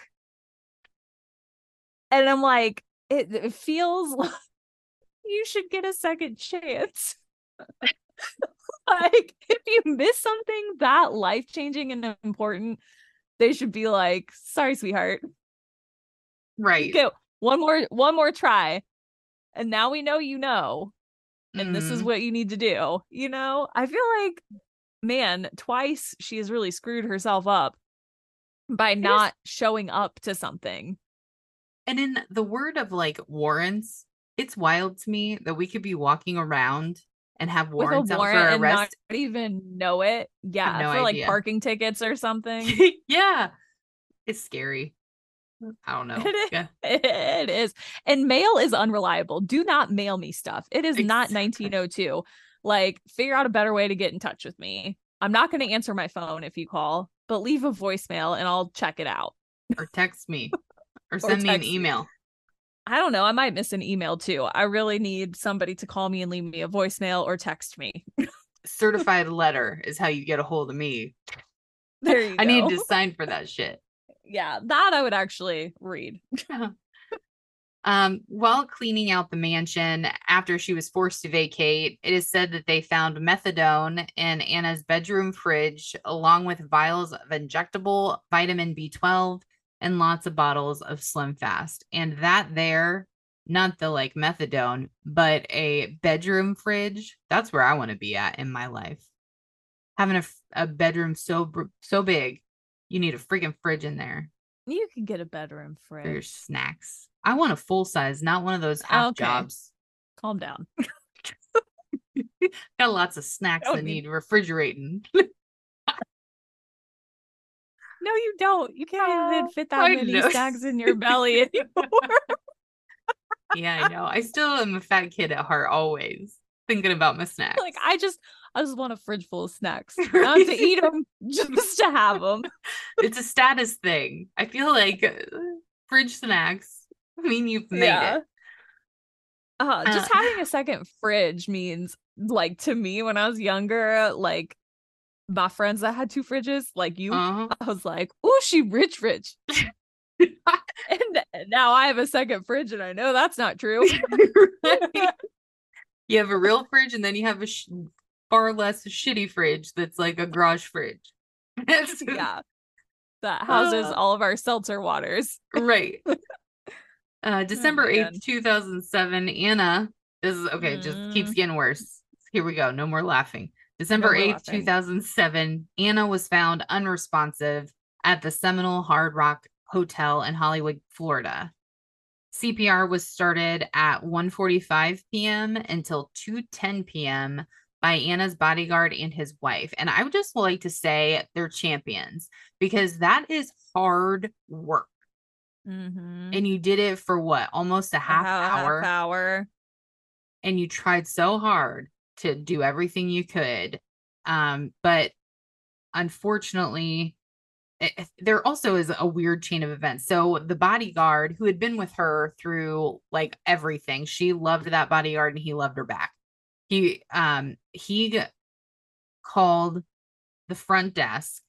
And I'm like, it, it feels like you should get a second chance. like, if you miss something that life changing and important, they should be like, sorry, sweetheart. right. Go one more, one more try. And now we know you know. And this is Mhm. what you need to do. You know, I feel like, man, twice she has really screwed herself up by just- not showing up to something. And in the word of like warrants, it's wild to me that we could be walking around and have with warrants a out warrant and not even know it. Yeah, no for like idea. parking tickets or something. yeah. It's scary. I don't know. It is. Yeah. it is. And mail is unreliable. Do not mail me stuff. It is not 1902. Like, figure out a better way to get in touch with me. I'm not going to answer my phone if you call, but leave a voicemail and I'll check it out. Or text me. Or send me an email. I don't know. I might miss an email too. I really need somebody to call me and leave me a voicemail or text me. Certified letter is how you get a hold of me. There you go. I need to sign for that shit. Yeah, that I would actually read. Um, while cleaning out the mansion after she was forced to vacate, it is said that they found methadone in Anna's bedroom fridge, along with vials of injectable vitamin B12 and lots of bottles of Slim Fast. And that there, not the like methadone, but a bedroom fridge. That's where I want to be at in my life. Having a, a bedroom so so big, you need a freaking fridge in there You can get a bedroom fridge for your snacks. I want a full size, not one of those ah, half Okay. jobs. Calm down. Got lots of snacks that need- need refrigerating. No, you don't. You can't Oh, even fit that I many know. snacks in your belly anymore. yeah, I know. I still am a fat kid at heart, always thinking about my snacks. like I just, I just want a fridge full of snacks, not to eat them, just to have them. it's a status thing. I feel like uh, fridge snacks. I mean, you've made it. Uh, just Uh, having a second fridge means, like, to me when I was younger, like my friends that had two fridges, like you, Uh-huh. I was like, "Oh, she rich, rich." and now I have a second fridge, and I know that's not true. You have a real fridge, and then you have a sh- far less shitty fridge that's like a garage fridge. Yeah, that houses Uh. all of our seltzer waters. right. Uh, December man. 8th, 2007, Anna, this is okay, just keeps Mm. getting worse. Here we go. No more laughing. December more 8th, laughing. 2007, Anna was found unresponsive at the Seminole Hard Rock Hotel in Hollywood, Florida. CPR was started at 1:45 p.m. until 2:10 p.m. by Anna's bodyguard and his wife. And I would just like to say they're champions because that is hard work. Mm-hmm. And you did it for what? Almost a half hour. Half hour. and you tried so hard to do everything you could. Um, but unfortunately, it, it- there also is a weird chain of events. So the bodyguard who had been with her through like everything, she loved that bodyguard and he loved her back. He um he called the front desk.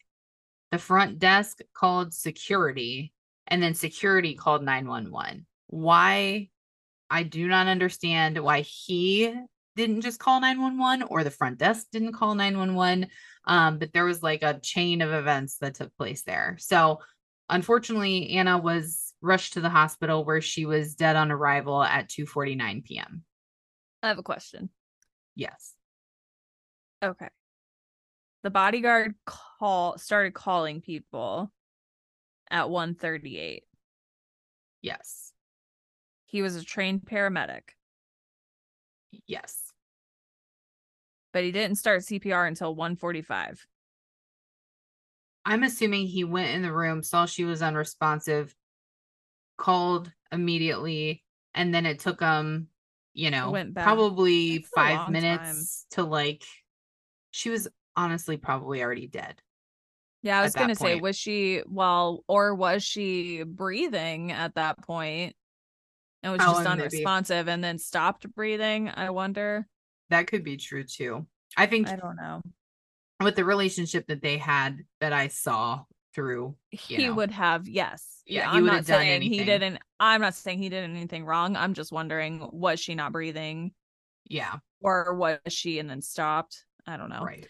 The front desk called security and then security called 911. Why I do not understand why he didn't just call 911 or the front desk didn't call 911. Um, but there was like a chain of events that took place there. So unfortunately, Anna was rushed to the hospital where she was dead on arrival at 2:49 p.m. I have a question. Yes. Okay. The bodyguard call started calling people at 138. Yes. He was a trained paramedic, Yes. But he didn't start CPR until 145. I'm assuming he went in the room, saw she was unresponsive, called immediately, and then it took him, you know, probably That's five time. minutes to like. She was honestly probably already dead. Yeah, I was going to say was she well or was she breathing at that point and was Oh, just and maybe- unresponsive and then stopped breathing? I wonder. That could be true too. I think I don't know. with the relationship that they had that I saw through, he know. would have yes Yeah, he i'm would not have done saying he didn't i'm not saying he did anything wrong i'm just wondering was she not breathing yeah, or was she and then stopped i don't know right.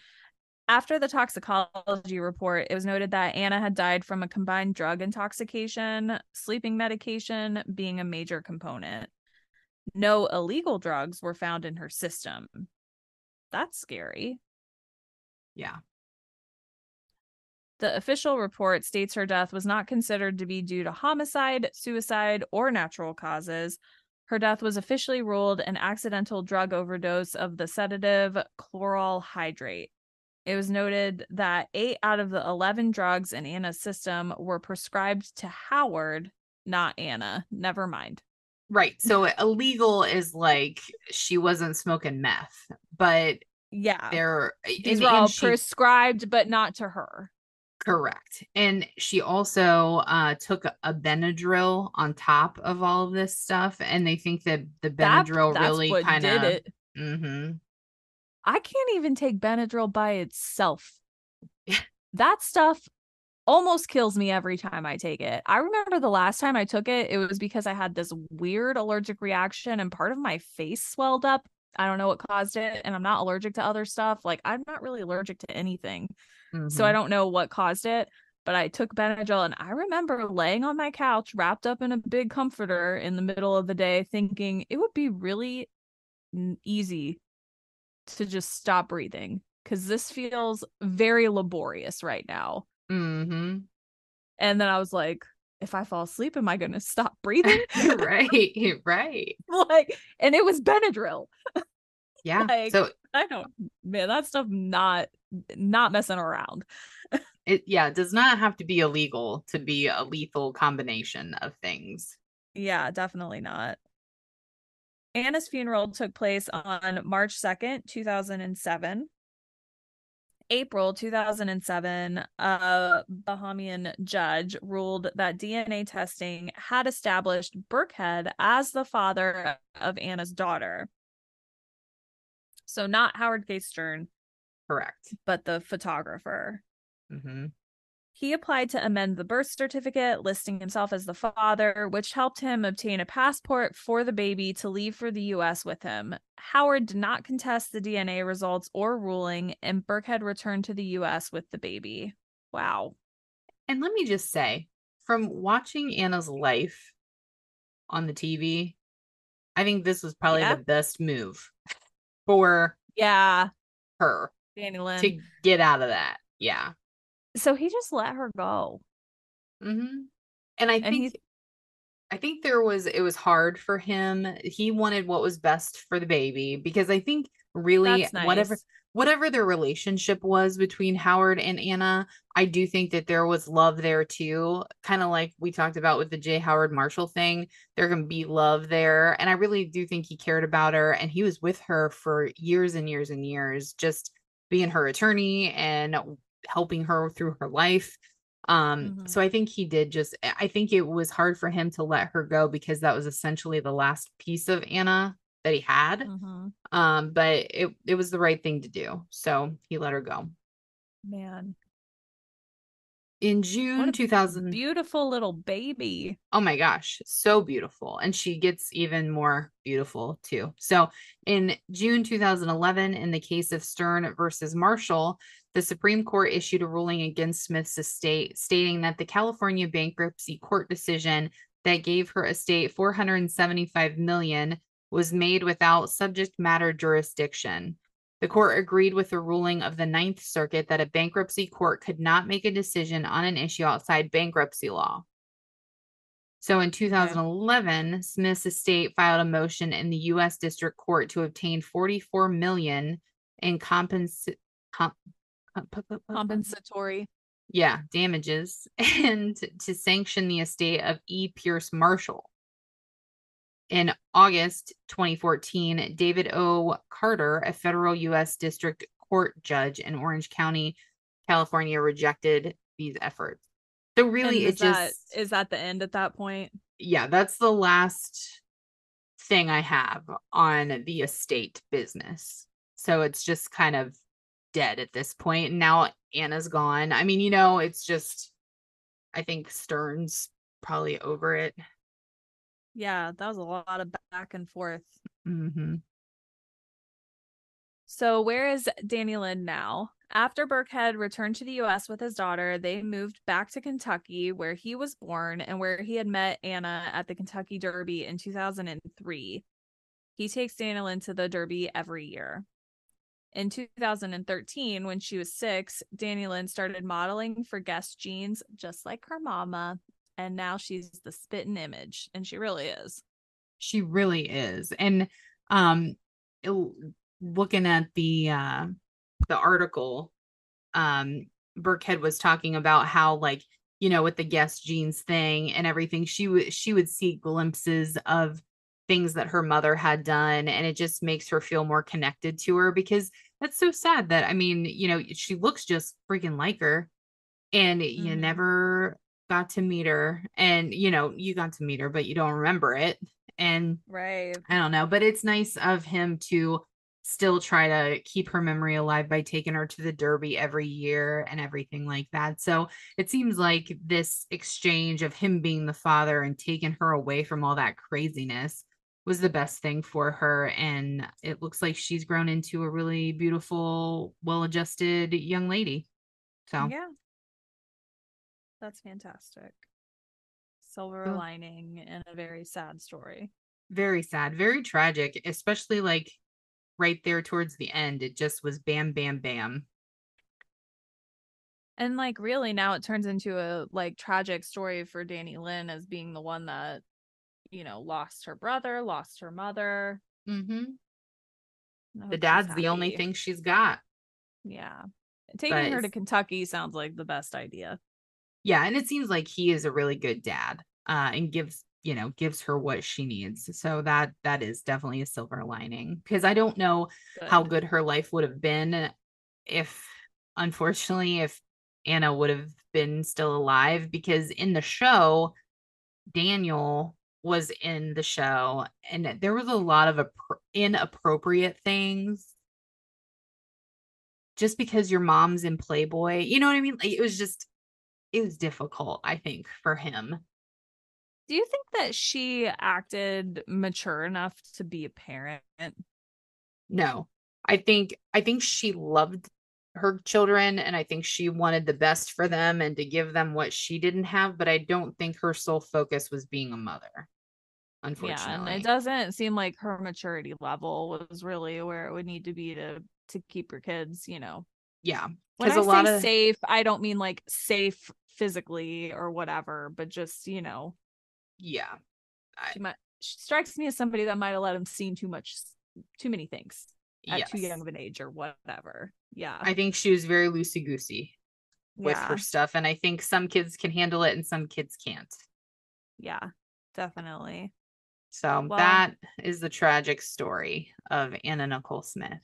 after the toxicology report it was noted that anna had died from a combined drug intoxication sleeping medication being a major component no illegal drugs were found in her system that's scary Yeah. The official report states her death was not considered to be due to homicide, suicide, or natural causes. Her death was officially ruled an accidental drug overdose of the sedative chloral hydrate. It was noted that eight out of the 11 drugs in Anna's system were prescribed to Howard, not Anna. Never mind. Right. So illegal is like she wasn't smoking meth, but Yeah. they're These were all she- prescribed, but not to her. correct. And she also uh took a, Benadryl on top of all of this stuff. And they think that the Benadryl that's really kind did of it. hmm I can't even take Benadryl by itself. that stuff almost kills me every time I take it. I remember the last time I took it, it was because I had this weird allergic reaction and part of my face swelled up. I don't know what caused it, and I'm not allergic to other stuff. Like, I'm not really allergic to anything. So I mm-hmm. don't know what caused it, but I took Benadryl and I remember laying on my couch wrapped up in a big comforter in the middle of the day thinking it would be really easy to just stop breathing cuz this feels very laborious right now. Hmm And then I was like if I fall asleep am I going to stop breathing? right, right. like and it was Benadryl. Yeah. Like- so I don't man that stuff not not messing around. it yeah, it does not have to be illegal to be a lethal combination of things. Yeah, definitely not. Anna's funeral took place on March 2nd, 2007. April 2007, a Bahamian judge ruled that DNA testing had established Birkhead as the father of Anna's daughter. So, not Howard K. Stern, Correct. but the photographer. hmm He applied to amend the birth certificate, listing himself as the father, which helped him obtain a passport for the baby to leave for the US with him. Howard did not contest the DNA results or ruling, and Birkhead returned to the US with the baby. Wow. And let me just say, from watching Anna's life on the TV, I think this was probably Yeah. the best move for Yeah, her Dannielynn. to get out of that. Yeah. So he just let her go. hmm And I And think I think there was it was hard for him. He wanted what was best for the baby because I think really nice. whatever whatever their relationship was between Howard and Anna, I do think that there was love there too. Kind of like we talked about with the J. Howard Marshall thing. There can be love there. And I really do think he cared about her and he was with her for years and years and years, just being her attorney and helping her through her life. Um, Mhm. so I think he did just I think it was hard for him to let her go because that was essentially the last piece of Anna that he had. Mhm. Um, but it it was the right thing to do. So he let her go. Man. In June 2000, Beautiful little baby. oh my gosh, so beautiful. And she gets even more beautiful too. So in June 2011, in the case of Stern versus Marshall, the Supreme Court issued a ruling against Smith's estate, stating that the California bankruptcy court decision that gave her estate 475 million was made without subject matter jurisdiction. The court agreed with the ruling of the Ninth Circuit that a bankruptcy court could not make a decision on an issue outside bankruptcy law. So in 2011, Smith's estate filed a motion in the U.S. District Court to obtain 44 million in compens- com- Compensatory. yeah, damages and to sanction the estate of E. Pierce Marshall. In August 2014, David O. Carter, a federal U.S. District Court judge in Orange County, California, rejected these efforts. So really, it that just is that the end at that point? yeah, that's the last thing I have on the estate business. So it's just kind of dead at this point. And now Anna's gone. I mean, you know, it's just I think Stern's probably over it. Yeah, that was a lot of back and forth. hmm So, where is Dannielynn now? After Birkhead returned to the US with his daughter, they moved back to Kentucky, where he was born and where he had met Anna at the Kentucky Derby in 2003. He takes Dannielynn to the Derby every year. In 2013, when she was six, Dannielynn started modeling for Guess Jeans, just like her mama. And now she's the spitting image, and she really is. She really is. And um looking at the uh the article, um Birkhead was talking about how like, you know, with the Guess jeans thing and everything, she would she would see glimpses of things that her mother had done and it just makes her feel more connected to her because that's so sad that I mean, you know, she looks just freaking like her and you Mhm. never got to meet her and you know, you got to meet her but you don't remember it and Right. I don't know, but it's nice of him to still try to keep her memory alive by taking her to the Derby every year and everything like that. So it seems like this exchange of him being the father and taking her away from all that craziness was the best thing for her. And it looks like she's grown into a really beautiful, well adjusted young lady. So Yeah. That's fantastic. Silver lining in a very sad story. very sad, very tragic, especially like right there towards the end. It just was bam, bam, bam. And like really now it turns into a like tragic story for Dannielynn as being the one that, you know, lost her brother, lost her mother. Mm-hmm. The dad's the only thing she's got. Yeah. Taking her to Kentucky sounds like the best idea. Yeah, and it seems like he is a really good dad, uh, and gives you know gives her what she needs. So that that is definitely a silver lining because I don't know how good her life would have been if, unfortunately, if Anna would have been still alive. Because in the show, Daniel was in the show, and there was a lot of inappropriate things just because your mom's in Playboy. You know what I mean? Like, it was just it was difficult, I think, for him. Do you think that she acted mature enough to be a parent? No. I think I think she loved her children and I think she wanted the best for them and to give them what she didn't have, but I don't think her sole focus was being a mother. Yeah, and it doesn't seem like her maturity level was really where it would need to be to to keep her kids, you know. yeah. When I Because a lot say of safe, I don't mean like safe physically or whatever, but just, you know, yeah. I- she might she strikes me as somebody that might have let him seen too much too many things at too young of an age or whatever. Yeah. I think she was very loosey goosey with yeah. her stuff. And I think some kids can handle it and some kids can't. Yeah. Definitely. So that is the tragic story of Anna Nicole Smith.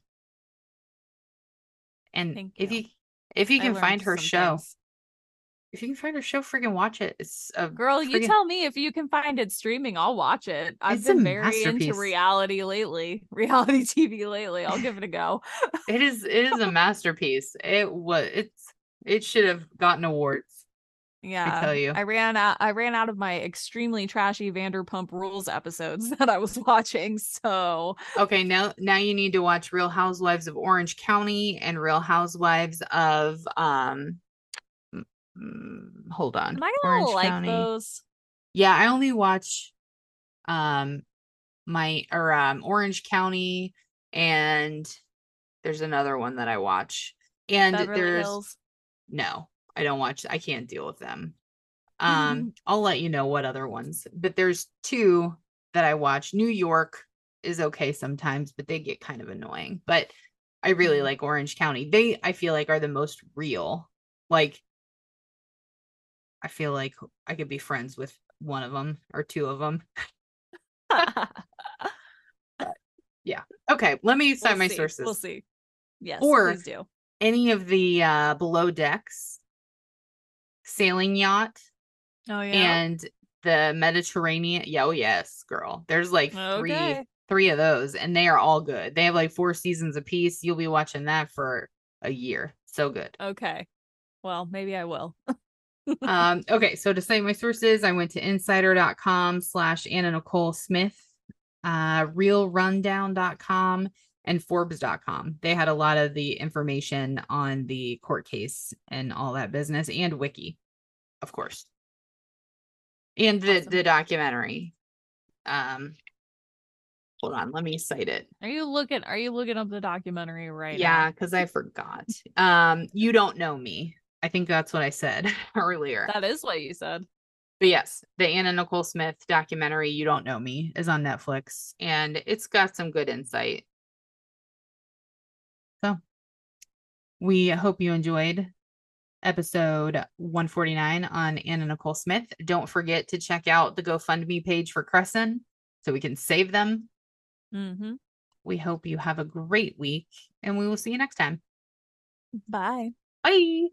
And if you. if you can find her show, things. if you can find her show, freaking watch it. It's a Girl, you tell me if you can find it streaming, I'll watch it. I've It's been very into reality lately, reality TV lately. I'll give it a go. it is it is a masterpiece. It was it's it should have gotten awards. Yeah. tell you. I ran out I ran out of my extremely trashy Vanderpump Rules episodes that I was watching. So Okay, now now you need to watch Real Housewives of Orange County and Real Housewives of um hold on. am I Orange like County. those? Yeah, I only watch um my or um Orange County and there's another one that I watch. And Beverly there's Hills. no, I don't watch I can't deal with them. Um I'll let you know what other ones, but there's two that I watch. New York is okay sometimes, but they get kind of annoying. But I really Mhm. like Orange County. They I feel like are the most real. Like I feel like I could be friends with one of them or two of them. Yeah. Okay, let me cite We'll my see. sources. We'll see. Yes, Or- please do. Any of the uh below decks, sailing yacht, Oh yeah. and the Mediterranean. Yeah, oh yes, girl. There's like three Okay. three of those, and they are all good. They have like four seasons apiece. You'll be watching that for a year. So good. okay. Well, maybe I will. um, okay, so to cite my sources, I went to insider.com slash Anna Nicole Smith, uh, reelrundown.com, and Forbes.com. They had a lot of the information on the court case and all that business, and Wiki, of course. And the, Awesome. the documentary. Um hold on, let me cite it. Are you looking are you looking up the documentary right yeah, because I forgot. Um, you don't know me. I think that's what I said earlier. That is what you said. But yes, the Anna Nicole Smith documentary, You Don't Know Me, is on Netflix and it's got some good insight. So we hope you enjoyed episode 149 on Anna Nicole Smith. Don't forget to check out the GoFundMe page for Cresson so we can save them. Mm-hmm. We hope you have a great week and we will see you next time. Bye. Bye.